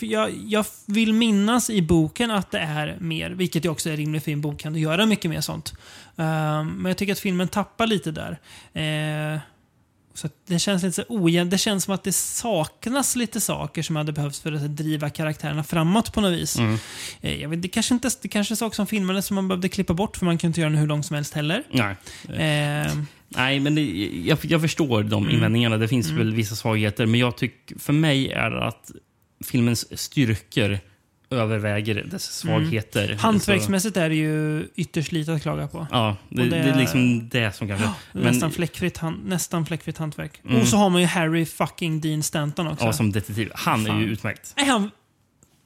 jag, jag, vill minnas i boken att det är mer, vilket ju också är rimligt för en bok kan du göra mycket mer sånt. Ehm, men jag tycker att filmen tappar lite där. Eh, så det känns lite så ojämnt. Det känns som att det saknas lite saker som hade behövts för att driva karaktärerna framåt på något vis. Mm. Eh, jag vet, det kanske inte det kanske är saker som filmades som man behövde klippa bort för man kan inte göra den hur lång som helst heller. Nej. Ehm, Nej, men det, jag, jag förstår de Mm. invändningarna. Det finns väl vissa svagheter. Men jag tycker, för mig är det att filmens styrkor överväger dess svagheter. Mm. hantverksmässigt är det ju ytterst lite att klaga på. Ja, det, det, det- är liksom det som kanske... Men, nästan, fläckfritt, han, nästan fläckfritt hantverk. Mm. Och så har man ju Harry fucking Dean Stanton också. ja, som detektiv. Han är Fan. ju utmärkt. är, han,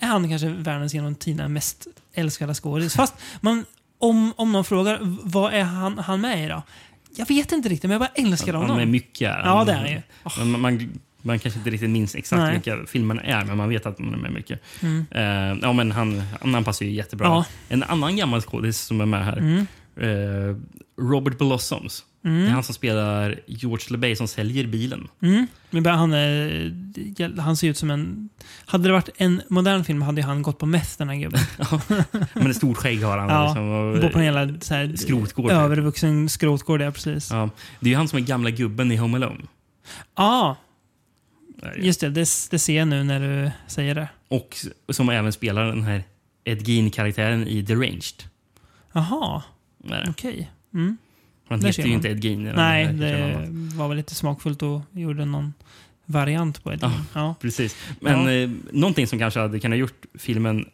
är han kanske världens genom tiderna mest älskade skådis? Fast man, om, om någon frågar vad är han, han med i då? Jag vet inte riktigt, men jag bara älskar honom. Han är mycket. Ja, det är han ju. Men Man, man, man kanske inte riktigt minns exakt Nej. vilka filmerna är, men man vet att man är med mycket. Mm. Eh, ja, men han, han passar ju jättebra. Ja. En annan gammal skådis som är med här, Mm. eh, Robert Blossoms. Det är han som spelar George LeBay som säljer bilen. Mm. Men han, är, han ser ut som en... Hade det varit en modern film hade han gått på meth den här gubben. Men ett stort skägg har han. Ja, liksom, och- på en jävla så här, Skrotgård. övervuxen skrotgård, ja precis. Ja, Ja, det är ju han som är gamla gubben i Home Alone. ah, det. Just det, det. Det ser jag nu när du säger det. Och som även spelar den här Ed Gein-karaktären i Deranged. Jaha, Det är det. okej. Mm. Han Där heter ju inte Ed Gein. Nej, det var väl lite smakfullt och gjorde någon variant på det. Ja. Ja. Precis. Men Ja. eh, någonting som kanske hade kunnat gjort filmen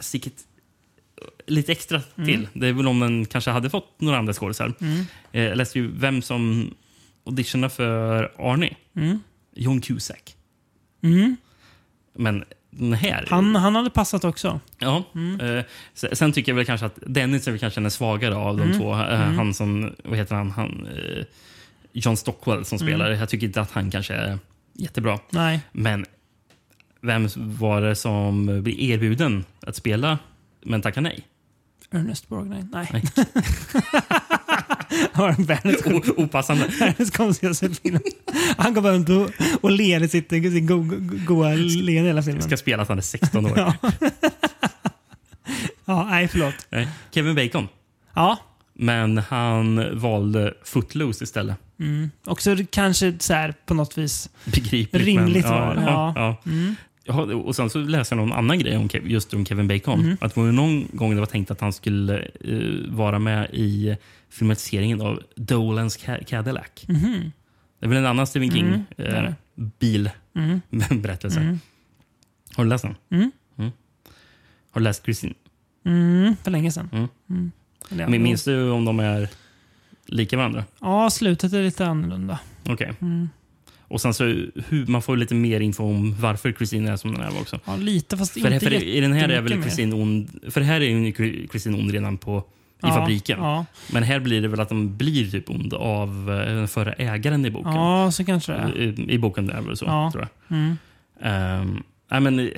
sticket lite extra till. Det är väl om den kanske hade fått några andra skådisar. Mm. Eh, jag läste ju vem som auditionade för Arnie. Mm. John Cusack. Mm. Men den här... Han, han hade passat också. Ja. Eh, se- sen tycker jag väl kanske att Dennis är väl kanske den svagare av de Mm. två. Eh, Mm. Han som, vad heter han? han eh, John Stockwell som Mm. spelar. Jag tycker inte att han kanske är jättebra. Nej. Men vem var det som blev erbjuden att spela men tackade nej? Ernest Borgnine. Nej. Nej. Han var världens, O- Opassande. världens konstigaste film. Han går runt och, och ler i sitt, sitt go, go, goa leende hela filmen. Ska spela att han är 16 år. Ja. ja, nej förlåt. Kevin Bacon. Ja. Men han valde Footloose istället. Mm. Också kanske så här på något vis Begripligt. rimligt men, val. Ja, Ja. ja. Mm. Ja, och sen så läste jag någon annan grej om, Kev- just om Kevin Bacon. Mhm. Att det var någon gång det var tänkt att han skulle eh, vara med i filmatiseringen av Dolans Ca- Cadillac. Mhm. Det är väl en annan Stephen King Mm, är eh, det. Mm. bilberättelse. Mm. Har du läst den? Mm. Har du läst Christine? Mm. För länge sedan. Mm. Mm. Men minns du om de är lika varandra? Ja, slutet är lite annorlunda. Okej. Mm. Och sen så hur, man får lite mer info om varför Christine är som den är också. Ja, lite fast För, inte för i den här är väl jättemycket mer. Christine ond, för här är ju Christine ond redan på, i Ja, fabriken. Ja. Men här blir det väl att de blir typ ond av eh, den förra ägaren i boken. ja, så kanske det är. I, I boken är det väl så, Ja. tror jag. Mm. Ehm, nej, men,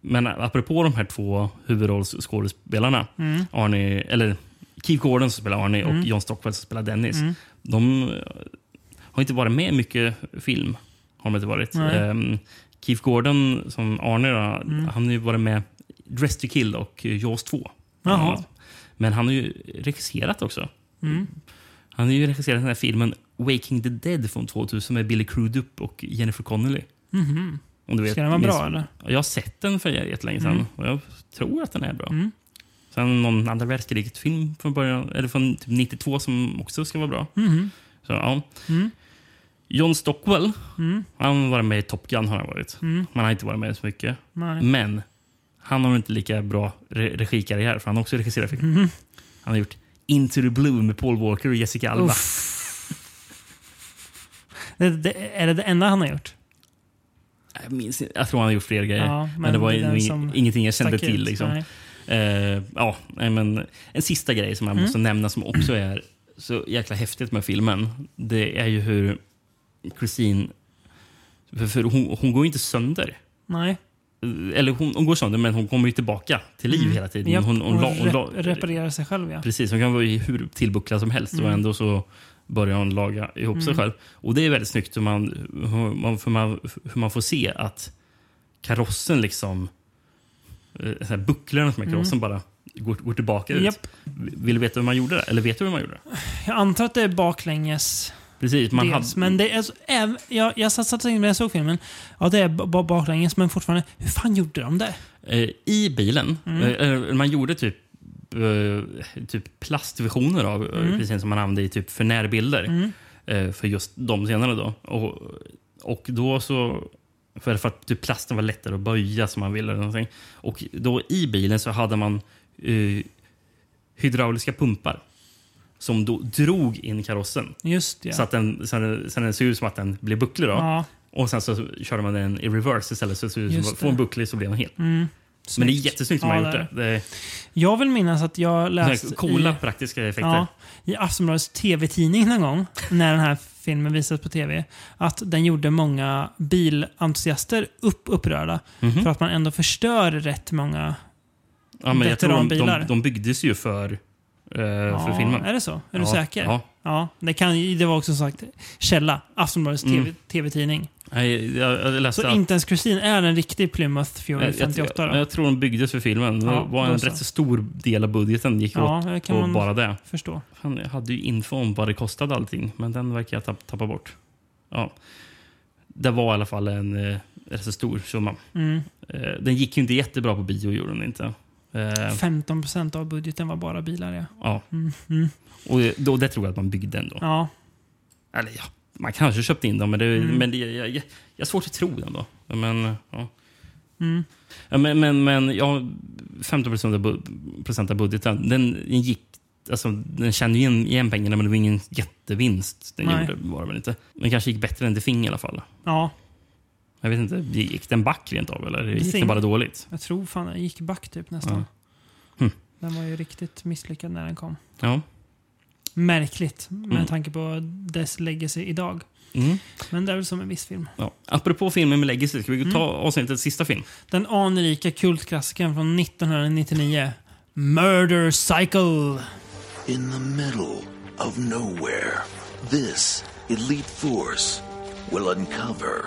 men apropå de här två huvudrollsskådespelarna, Mm. Arnie, eller Keith Gordon som spelar Arnie och John Stockwell som spelar Dennis. De eh, har inte varit med mycket film. Har de inte varit. Ehm, Keith Gordon som Arnie, då, han har ju varit med i Dress to kill och Jaws 2. bland Jaha. annat. Men han har ju regisserat också. Han har ju regisserat den här filmen Waking the Dead från 2000 med Billy Crudup och Jennifer Connelly. Om du vet, Ska den vara bra, eller? Jag har sett den för jättelänge sedan och jag tror att den är bra. Sen någon andra världskriget-film från, början, eller från typ 92 som också ska vara bra. Så, ja. John Stockwell, han har varit med i Top Gun. Har han varit. Men han har inte varit med så mycket. Nej. Men han har inte lika bra re regikarriär för han har också regisserat film. Han har gjort Into the Blue med Paul Walker och Jessica Alba. Det, det, är det det enda han har gjort? Jag, minns, jag tror han har gjort fler grejer. Ja, men, men det var som ingenting jag kände till. ut. Liksom. Eh, ja, men en sista grej som jag Mm. måste nämna som också är så jäkla häftigt med filmen. Det är ju hur Christine... För, för hon, hon går ju inte sönder. Nej. Eller hon, hon går sönder, men hon kommer ju tillbaka till liv hela tiden. Mm. Japp, Hon, hon, och la- hon, la- rep- reparerar sig själv, ja. Precis, hon kan vara hur tillbucklad som helst Mm. och ändå så börjar hon laga ihop sig själv. Och det är väldigt snyggt hur man, hur man, hur man, hur man får se att karossen liksom... eh, så här Bucklorna som är karossen bara går, går tillbaka ut. Mm. Japp. Vill du veta hur man gjorde det? Eller vet du hur man gjorde det? Jag antar att det är baklänges. Precis, man dels, hade, Men det är, jag, jag satt satt in när jag såg filmen. Ja, det är b- b- baklänges, men fortfarande. Hur fan gjorde de det? eh, I bilen, Mm. eh, eh, man gjorde typ eh, typ plastversioner av mm. precis som man använde i typ för närbilder. Mm. för just de scenerna. Då. Och, och då så... För, för att typ plasten var lättare att böja som man ville. Eller någonting. Och då i bilen så hade man hydrauliska pumpar som då drog in karossen. Just ja. Så att den, så den, så den ser ut som att den blir bucklig. Då. ja. Och sen så körde man den i reverse istället. Så det ser ut som det. bucklig så blir den hel. Mm. Men det är Snyggt. jättesnyggt som Ja, man har det gjort det. det är Jag vill minnas att jag läste coola i, praktiska effekter. ja, i Aftonbladets tv-tidning någon gång, när den här filmen visades på tv, att den gjorde många bilentusiaster upp, upprörda. Mhm. För att man ändå förstör rätt många... ja, men jag tror de, veteranbilar. de, de byggdes ju för, eh, för Ja, filmen. Är det så? Är Ja, du säker? Ja. Ja, det, kan, det var också sagt källa. Aftonbladets Mm. TV, tv-tidning. Nej, jag, jag läste Så att- inte ens Christine är en riktig Plymouth Fury jag, 58 jag, då? jag tror de byggdes för filmen. Ja, det var en så. rätt så stor del av budgeten gick Ja, åt på bara det. förstå. Fan, jag hade ju info om vad det kostade allting, men den verkar jag tapp, tappa bort. Ja. Det var i alla fall en eh, rätt så stor summa. Mm. Eh, den gick ju inte jättebra på bio, gjorde den inte. Eh, 15% av budgeten var bara bilar, ja. ja. Mm. Mm. Och det- då, det tror jag att man byggde ändå. Ja, Eller ja, man kanske köpte in dem, men, det, Mm. men det, jag, jag, jag har svårt att tro den då. Men, ja. Mm. Men, men, men ja, 15 procent av, bu- procent av budgeten, den, den gick... Alltså, den kände ju igen, igen pengarna, men det var ingen jättevinst. Den Nej. gjorde, var det väl inte. Den kanske gick bättre än The Thing i alla fall. ja, Jag vet inte, gick den back rent av? Eller gick det bara dåligt? jag tror fan den gick back typ nästan. Ja. Hm. Den var ju riktigt misslyckad när den kom. Ja. Märkligt med Mm. tanke på dess legacy idag. Mm. Men det är väl som en viss film. ja. Apropå filmen med Legacy, ska vi Mm. ta avsnittets sista film? Den anrika kultklassikern från 1999. Murder Cycle. In the middle of nowhere, this elite force will uncover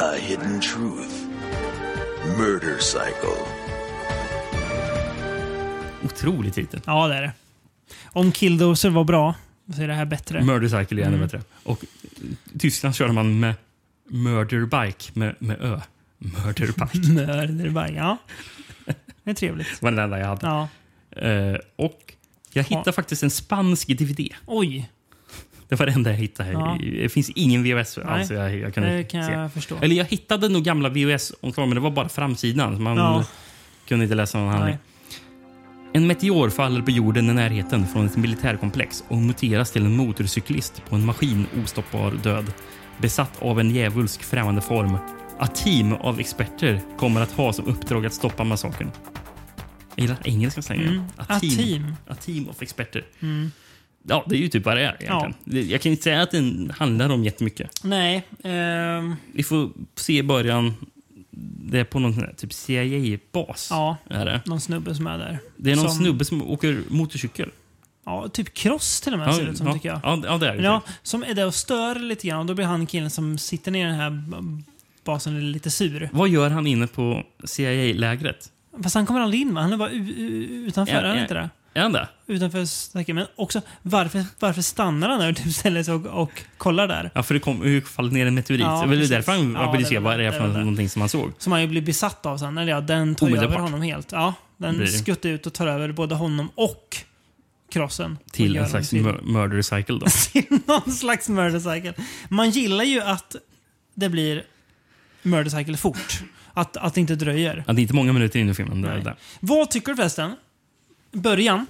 a hidden truth. Murder Cycle. Otrolig titel. Ja, det är det. Om Killdozer var bra, så är det här bättre. Murder Cycle är ännu Mm. bättre. Och i Tyskland körde man med Murder Bike med, med Ö. Murder Bike. Murderbike, ja. Det är trevligt. Det var den enda jag hade. Ja. Eh, och jag hittade faktiskt en spansk DVD. Oj, Det var det enda jag hittade. Ja. Det finns ingen VHS alls jag, jag kunde det kan se. jag förstå. Eller jag hittade nog gamla VHS-omslag, men det var bara framsidan. Man Ja. kunde inte läsa någon handling. En meteor faller på jorden i närheten från ett militärkomplex och muteras till en motorcyklist på en maskin ostoppbar död. Besatt av en djävulsk främmande form. Ett team av experter kommer att ha som uppdrag att stoppa massakern. Jag gillar engelska slängen. Mm. A team. A team of experter. Mm. Ja, det är ju typ vad det är egentligen. Det- Jag kan inte säga att den handlar om jättemycket. Nej. ehm, Vi får se i början. Det är på någon sån här typ CIA-bas. ja, Är det. någon snubbe som är där. det är någon som- snubbe som åker motorcykel. ja, typ kross till och med ser det ut som ja, tycker jag. Ja, ja, det är det. Ja, som är där och stör lite grann. Och då blir han killen som sitter ner i den här basen lite sur. Vad gör han inne på CIA-lägret? Fast han kommer aldrig in va? Han är bara utanför, Ja, är han ja. inte det? Är han det? Utanför stacken. Men också, varför, varför stannar han där typ ställer sig och, och kollar där? Ja, för det kom ju fallit ner en meteorit. Ja, det precis. därför han Ja, ville se vad det är för någonting som han såg. Som han ju blir besatt av sen. Eller ja, den tar över honom helt. Ja, den Blir skuttar ut och tar över både honom och krossen. Till en slags till- murder cycle då. till någon slags murder cycle. Man gillar ju att det blir murder cycle fort. Att, att det inte dröjer. Ja, det är inte många minuter in i filmen. Det är Nej. det. Vad tycker du förresten? Början,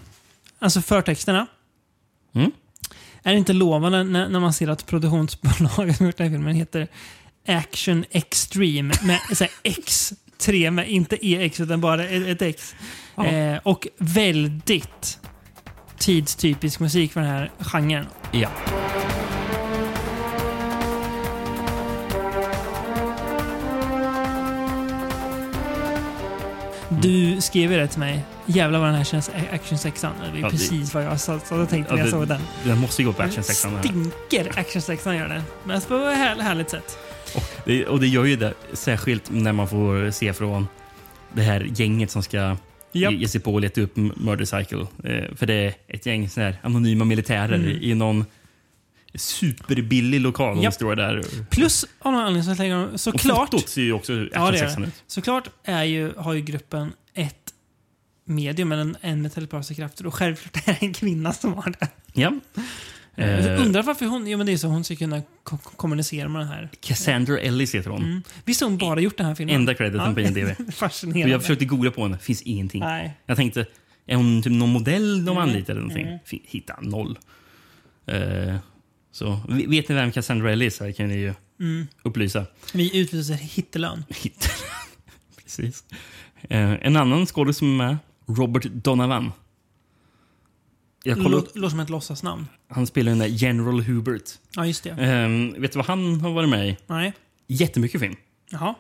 alltså förtexterna. Mm. Är inte lovande när, när man ser att produktionsbolaget som gjort den här filmen heter Action Extreme med så här, X3 med inte EX utan bara ett ett X. Ja. Eh, och väldigt tidstypisk musik för den här genren. Ja. Du skrev ju det till mig. Jävlar vad den här känns action sexan. Det är Ja, det- precis vad jag sa, så jag tänkte Ja, när jag det- såg den. Den måste ju gå på action sexan. här. Stinker action sexan gör den. Men på ett här, härligt sätt. Och det, och det gör ju det, särskilt när man får se från det här gänget som ska Japp. ge, sig på och leta upp Murder Cycle. Eh, för det är ett gäng såna här anonyma militärer Mm. i någon superbillig lokal. De Japp. står där. Plus av någon anledning så Och såklart, fotot ser ju också Ja, action det är sexan det. ut. såklart är ju, har ju gruppen medium, eller en, med telepatiska krafter. Och självklart är det en kvinna som har det. Ja. Jag Eh, undrar varför hon... Jo, men det är så hon ska kunna ko- kommunicera med den här. Cassandra Ellis heter hon. Mm. Visst har hon bara gjort den här filmen? Enda crediten på IMDb. Fascinerande. jag försökte googla på henne, finns ingenting. Nej. Jag tänkte, är hon typ någon modell de Mm. anlitar eller någonting? Mm. Hitta noll. Eh, så vet ni vem Cassandra Ellis är kan ni ju Mm. upplysa. Vi utlyser hittelön. Hit. Precis. Eh, en annan skådespelare som är med, Robert Donovan. Jag kollade upp, Låter som ett låtsasnamn. han spelar den där General Hubert. Ja, just det. Eh, vet du vad han har varit med i? Nej. Jättemycket film. Jaha.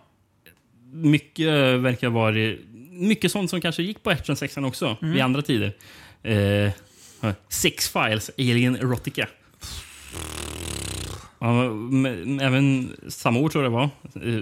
Mycket eh, verkar vara... Mycket sånt som kanske gick på Action 6 också Mm. vid andra tider. Eh, Six Files, Alien Erotica. Ja, men även samma år tror jag det var,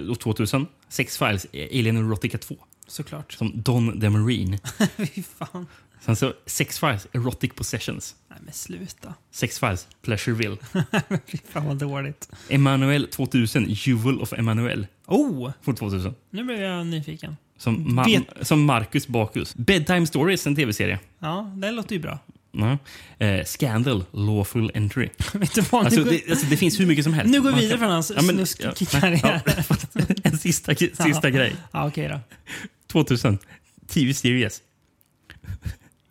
eh, år 2000. Sex Files, Alien Erotica 2. Såklart. Som Don the Marine. Fy fan. Sen så Sex Files, Erotic Possessions. Nej, men sluta. Sex Files, Pleasureville. Fy fan vad dåligt. Emanuel 2000, Jewel of Emanuel. Oh! Från 2000. Nu blev jag nyfiken. Som, Ma- Vet- som Marcus Bacchus. Bedtime Stories, en tv-serie. Ja, det låter ju bra. Ja. Eh, Scandal, Lawful Entry. Vet du vad? Alltså, går, det, alltså, det finns hur mycket som helst. nu går vi vidare kan- från hans Ja, snuskkarriär. ja, en sista, sista Ja. grej. Ja, okej då. 2000. TV-series.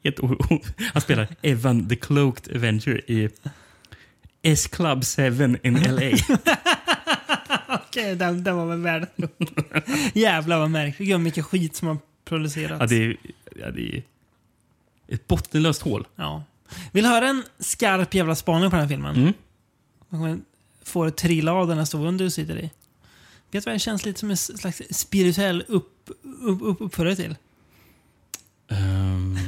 Ett år- Han spelar Evan the Cloaked Avenger i S-Club 7 in LA. Okej, den, den var väl värd. Jävlar vad märkligt. Gud, mycket skit som har producerats. ja, det, är, ja, det är ett bottenlöst hål. Ja. Vill höra en skarp jävla spaning på den här filmen? Mm. Man kommer få trilla av den här stolen du sitter i. Vet du vad det känns lite som en slags spirituell upp, upp, upp, uppförare till? Ehm,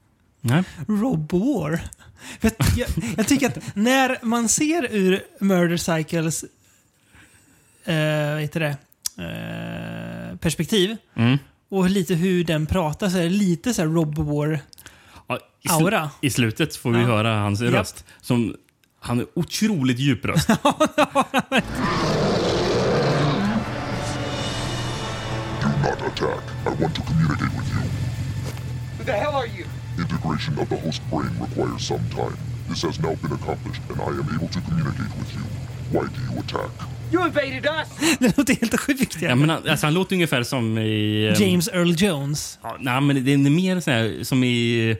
nej. Rob War. Att jag, jag tycker att när man ser ur Murder Cycles eh, vad heter det? Eh, perspektiv Mm. och lite hur den pratar så är det lite så här Rob War Ja, i, aura. I slutet får vi Ja. höra hans röst. Som, han är otroligt djup röst. not attack. I want to communicate with you. Who the hell are you? Integration of the host brain requires some time. This has now been accomplished, and I am able to communicate with you. Why do you attack? You invaded us! Det låter helt sjukt. ja, men han, alltså, han låter ungefär som i... ehm, James Earl Jones. Ja, nej, men det är mer så här, som i eh,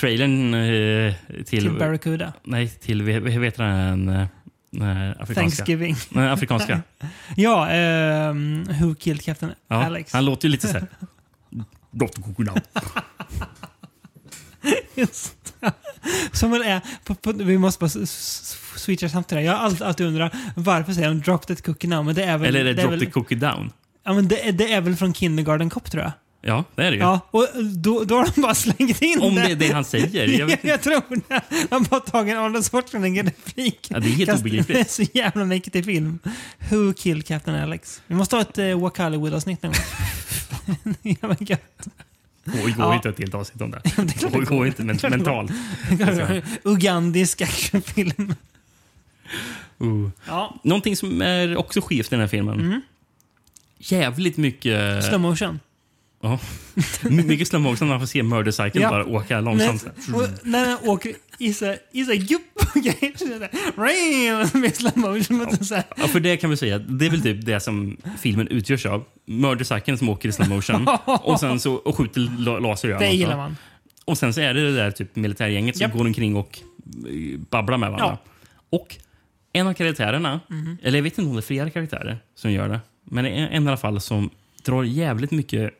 trailern eh, till... Till Barracuda. Nej, till... Vad heter den? Nej, afrikanska. Thanksgiving. Nej, afrikanska. Ja, ehm, Who Killed Captain Ja, Alex. Han låter ju lite så här... Just. Som väl är... På, på, vi måste bara switcha det. Jag har alltid, alltid undrat varför säger de drop that cookie now? Men det är väl... Eller är det det Drop väl, the Cookie Down? Ja, men det, är- det är väl från Kindergarten Cop tror jag. Ja, det är det ju. Ja, och då, då har de bara slängt in Om det är det han säger. Jag vet jag tror det. De har bara tagit en Arnold Schwarzenegger-replik. Ja, det är helt Kastat- obegripligt. Det är så jävla mäktig film. Who killed Captain Alex? Vi måste ha ett uh, Walk Hollywood-avsnitt någon gång. men gött. Det går Ja. inte ett helt avsnitt om det. det Det går, det inte men, Det det mentalt. Ugandisk actionfilm. Uh. Ja. Någonting som är också skevt i den här filmen. Mm. Jävligt mycket... Slow motion. Ja. My- mycket slow motion när man får se Murder Cycle Ja. bara åka långsamt. Men, och när den åker i så gupp och grejer. Med slow motion. och så här. Ja, för det kan vi säga, det är väl typ det som filmen utgörs av. Murder Cycle som åker i slow motion och sen så och skjuter la- laser i Det gillar man. Och sen så är det det där typ militärgänget som Japp. går omkring och eh, babblar med varandra. Och en av karaktärerna, Mhm. eller jag vet inte om det är flera karaktärer som gör det, men en, en i alla fall som drar jävligt mycket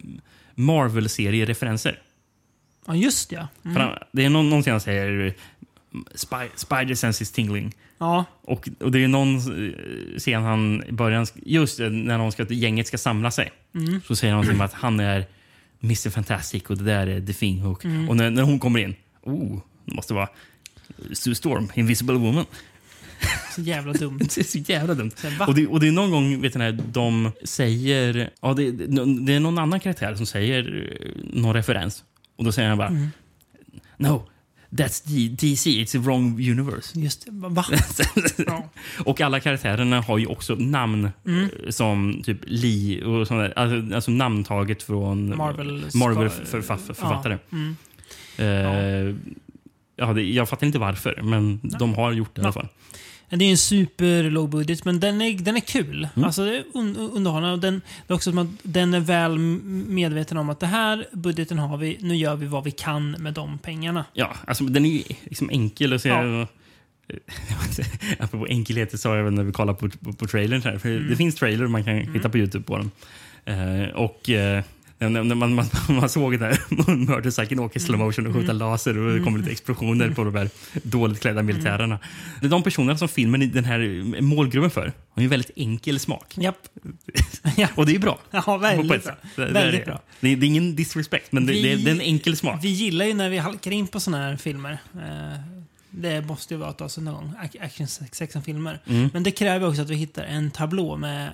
Marvel-seriereferenser. Ja, just ja. Mm. Han- Det är någon, någonting han säger Spy, Spider sense is tingling. Ja. Och, och det är någon eh, scen han i början, just när någon ska, gänget ska samla sig. Mm. Så säger han någonting om att han är Mr Fantastic och det där är The Thing. Och, Mm. och när, när hon kommer in, oh, det måste vara Sue Storm, Invisible Woman. Så jävla dumt. det är så jävla dumt. Så? Och det, och det är någon gång, vet du, när de säger... Ja, det, det, är någon annan karaktär som säger eh, någon referens. Och då säger han bara Mm. No, that's DC, it's a wrong universe. Just det. Va? Ja. Och alla karaktärerna har ju också namn Mm. eh, som typ Lee och sånt där. Alltså, alltså namntaget från Marvel- Marvel-författare. Ja. Mm. Eh, ja, det, jag fattar inte varför, men de har gjort det i alla fall. Det är en super low budget, men den är, den är kul. Mm. Alltså, det är un, underhållande. Och den, det är också att den är väl medveten om att det här budgeten har vi, nu gör vi vad vi kan med de pengarna. Ja, alltså den är ju liksom enkel att se. Ja. Apropå enkelhet, sa jag väl när vi kollade på, på, på trailern. Här, för Mm. Det finns trailer man kan hitta på Youtube på den. Eh, och eh, när, när man, man, man såg det här mördarsäcken åka i slow motion och skjuta Mm. laser och det kommer lite explosioner på de här dåligt klädda militärerna. Det är de personerna som filmen i den här målgruppen för har ju en väldigt enkel smak. Japp. och det är bra. Ja, väldigt bra. Det- Väldigt bra. Det det är ingen disrespect, men det, Vi- det, är, en enkel smak. Vi gillar ju när vi halkar in på såna här filmer. Eh, Det måste ju vara att oss någon gång. Ac- Action sexan-filmer. Mm. Men det kräver också att vi hittar en tablå med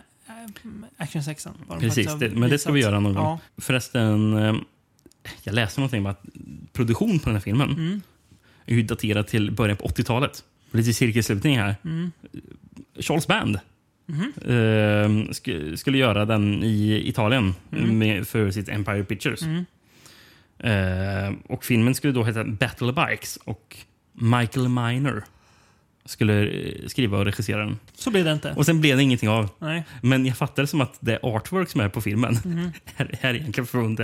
action sexan. vad de Precis, det, men det ska vi göra någon gång. Ja. Förresten, eh, jag läste någonting om att produktion på den här filmen Mm. är daterad till början på 80-talet. Lite cirkelslutning här. Mm. Charles Band Mhm. eh, sk- skulle göra den i Italien Mm. med, för sitt Empire Pictures. Mm. Eh, och filmen skulle då heta Battle Bikes och Michael Miner skulle eh, skriva och regissera den. Så blir det inte. Och sen blev det ingenting av. Nej. Men jag fattar det som att det artwork som är på filmen Mhm. är, är egentligen från,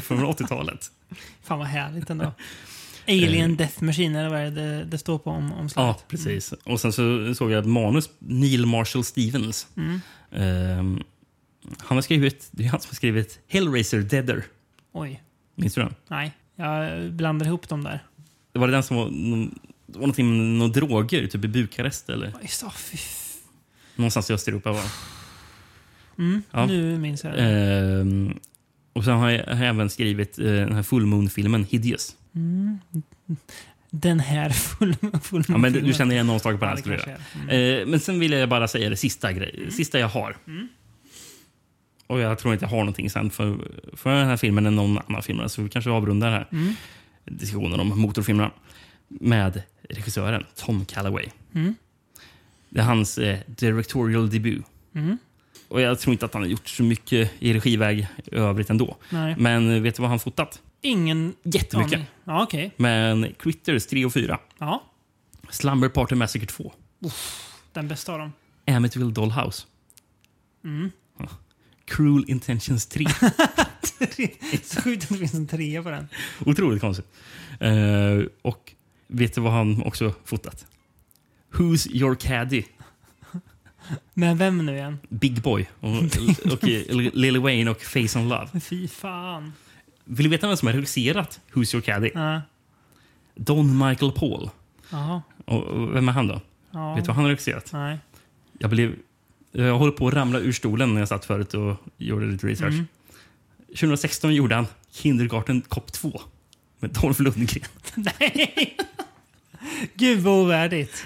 från 80-talet. Fan vad härligt ändå. Alien Death Machine, eller vad är det det, står på om, omslaget? Ja, precis. Och sen så såg jag att manus, Neil Marshall Stevens. Mm. ehm, han har skrivit, det är han som har skrivit Hellraiser Deader. Oj. Minns du den? Nej, jag blandar ihop dem där. Det var det den som var, det var någonting med några droger, typ i Bukarest eller f- någonstans i Östeuropa var mm, Ja. Nu minns jag det. Ehm, och sen har jag, har jag även skrivit eh, den här Full Moon-filmen Hideous. Mm. Den här full, full Ja, men du, känner igen någonstans på Ja, den. det skulle jag kanske göra. är. Mm. Eh, men sen vill jag bara säga det sista, grej, sista jag har. Mm. Och jag tror inte jag har någonting sen för, för den här filmen än någon annan film. Så vi kanske avrundar här Mm. diskussionen om motorfilmerna med regissören Tom Calloway. Mm. Det är hans eh, directorial debut. Mm. Och jag tror inte att han har gjort så mycket i regiväg i övrigt ändå. Nej. Men eh, vet du vad han fotat? Ingen Jättemycket. aning. Ja, okej. Men Critters 3 och 4. Ja, Slumber Party Massacre 2. den bästa av dem. Amityville Dollhouse. Mm. Cruel Intentions 3. Så sjukt att det finns en trea på den. Otroligt konstigt. Eh, och vet du vad han också fotat? Who's your caddy? Men vem nu igen? Big Boy och, och, Lil Wayne och Face on Love. Fy fan. Vill du veta vem som har regisserat Who's your caddy? Ja. Don Michael Paul. Jaha. Och, och vem är han då? Ja. Vet du vad han har regisserat? Nej. Jag, blev, jag håller på att ramla ur stolen när jag satt förut och gjorde lite research. Mm. 2016 gjorde han Kindergarten Cop 2 med Dolph Lundgren. Nej! Gud vad ovärdigt.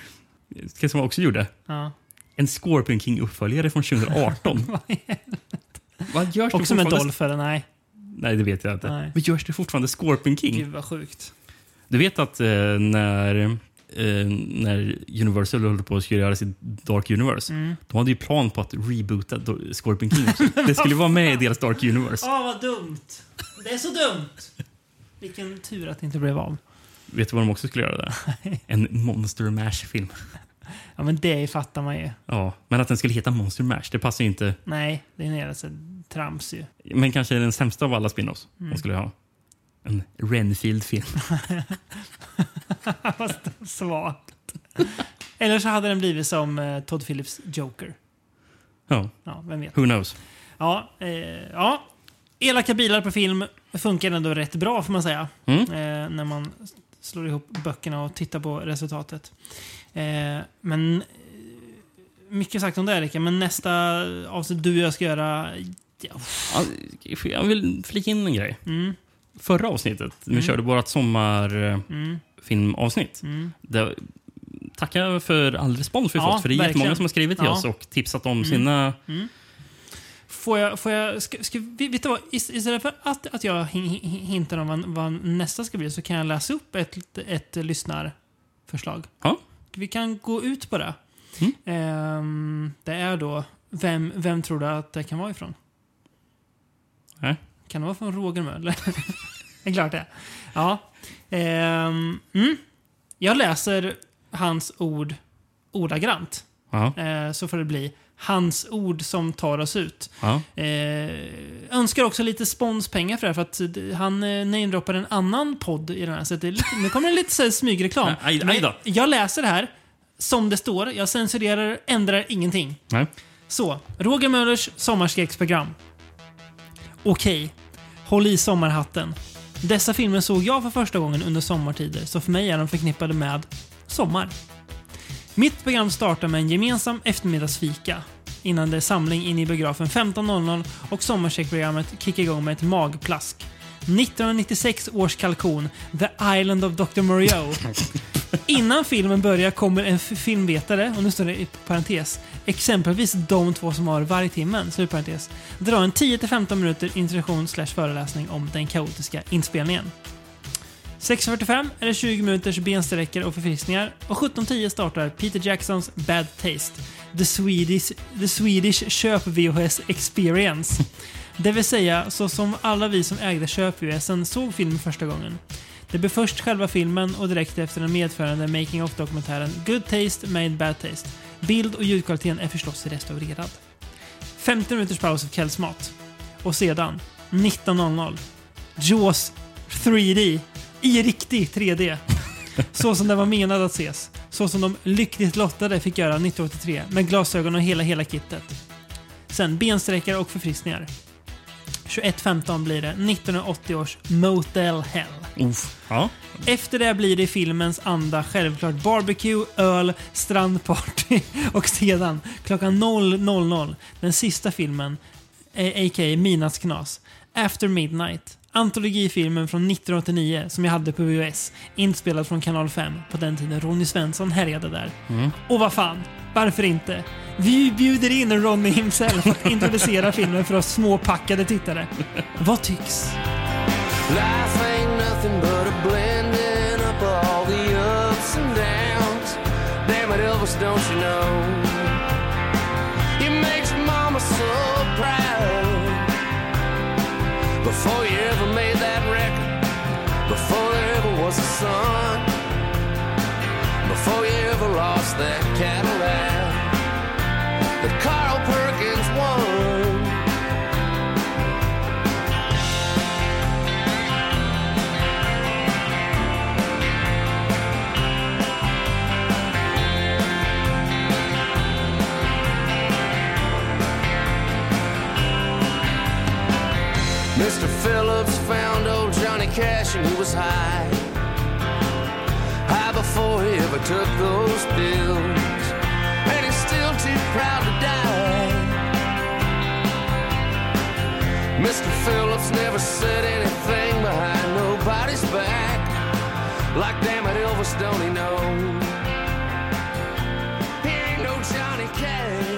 Du vad han också gjorde? Ja. En Scorpion King-uppföljare från 2018. Vad görs det Också med fortfarande- Dolph eller nej? Nej, det vet jag inte. Nej. Men görs det fortfarande Scorpion King? Gud vad sjukt. Du vet att eh, när, eh, när Universal höll på att göra sitt Dark Universe, Mm. de hade ju plan på att reboota Scorpion King. också. Det skulle vara med i deras Dark Universe. Åh, vad dumt. Det är så dumt. Vilken tur att det inte blev av. Vet du vad de också skulle göra där? En Monster Mash-film. Ja, men det fattar man ju. Ja, men att den skulle heta Monster Mash, det passar ju inte. Nej, det är en jävla så trams ju. Men kanske den sämsta av alla spin-offs Mm. de skulle ha. En Renfield-film. Fast svagt. Eller så hade den blivit som eh, Todd Phillips Joker. Ja, Ja, vem vet. who knows? Ja, eh, ja. Elaka bilar på film funkar ändå rätt bra får man säga. Mm. Eh, när man slår ihop böckerna och tittar på resultatet. Eh, men eh, mycket sagt om det Erika, men nästa avsnitt du och jag ska göra... Ja, Ja, Jag vill flika in en grej. Mm. Förra avsnittet, när vi Mm. körde vårt sommarfilmavsnitt. Mm. Det, tacka för all respons vi Ja, fått. För det är jättemånga som har skrivit till Ja. oss och tipsat om Mm. sina... Får jag, får jag ska, ska, vet du vad? Ist- Istället för att, att jag hin- hin- hintar om vad, vad nästa ska bli så kan jag läsa upp ett, ett lyssnarförslag. Ja. Vi kan gå ut på det. Mm. Ehm, det är då, vem, vem tror du att det kan vara ifrån? Nej. Kan det vara från Roger Möller? det är klart det. Ja. Ehm, mm. Jag läser hans ord ordagrant. Eh, så får det bli hans ord som tar oss ut. Ja. Eh, önskar också lite sponspengar för det här, för att han eh, namedroppar en annan podd i den här. Så det lite, nu kommer det lite så här smygreklam. Nej, aj- aj Men då. Jag läser det här som det står. Jag censurerar, ändrar ingenting. Nej. Så, Roger Möllers sommarskräcksprogram. Okej, håll i sommarhatten. Dessa filmer såg jag för första gången under sommartider, så för mig är de förknippade med sommar. Mitt program startar med en gemensam eftermiddagsfika innan det är samling in i biografen 15.00 och sommarcheckprogrammet kickar igång med ett magplask. 1996 års kalkon, The Island of Dr. Moreau. Innan filmen börjar kommer en filmvetare, och nu står det i parentes, exempelvis de två som har vargtimmen, slutparentes, dra en 10-15 minuter introduktion slash föreläsning om den kaotiska inspelningen. 6.45 är det 20 minuters bensträckor och förfriskningar och 17.10 startar Peter Jacksons Bad Taste, The Swedish, the Swedish köp VHS Experience. Det vill säga, så som alla vi som ägde köp-VHSen såg filmen första gången. Det blir först själva filmen och direkt efter den medförande Making of dokumentären Good Taste Made Bad Taste. Bild och ljudkvaliteten är förstås restaurerad. 50 minuters paus av kvällsmat. Och sedan, 19.00, Jaws 3D i riktig 3D. Så som det var menad att ses. Så som de lyckligt lottade fick göra 1983 med glasögon och hela, hela kittet. Sen bensträckare och förfriskningar. 21.15 blir det 1980 års Motel Hell. Uff. Ja. Efter det blir det i filmens anda självklart barbecue, öl, strandparty och sedan klockan 0.00 den sista filmen, a.k.a. Minas knas, After Midnight. Antologifilmen från 1989 som jag hade på VHS. Inspelad från kanal 5 på den tiden Ronny Svensson härjade där. Mm. Och vad fan, varför inte? Vi bjuder in Ronny himself att introducera filmen för oss småpackade tittare. Vad tycks? Life ain't nothing but a blending up of all the ups and downs. Damn it, Elvis, don't you know? Before you ever made that record, before there ever was a sun, before you ever lost that Cadillac Mr. Phillips found old Johnny Cash and he was high. High before he ever took those pills. And he's still too proud to die. Mr. Phillips never said anything behind nobody's back. Like damn it, Elvis, don't he know? He ain't no Johnny Cash.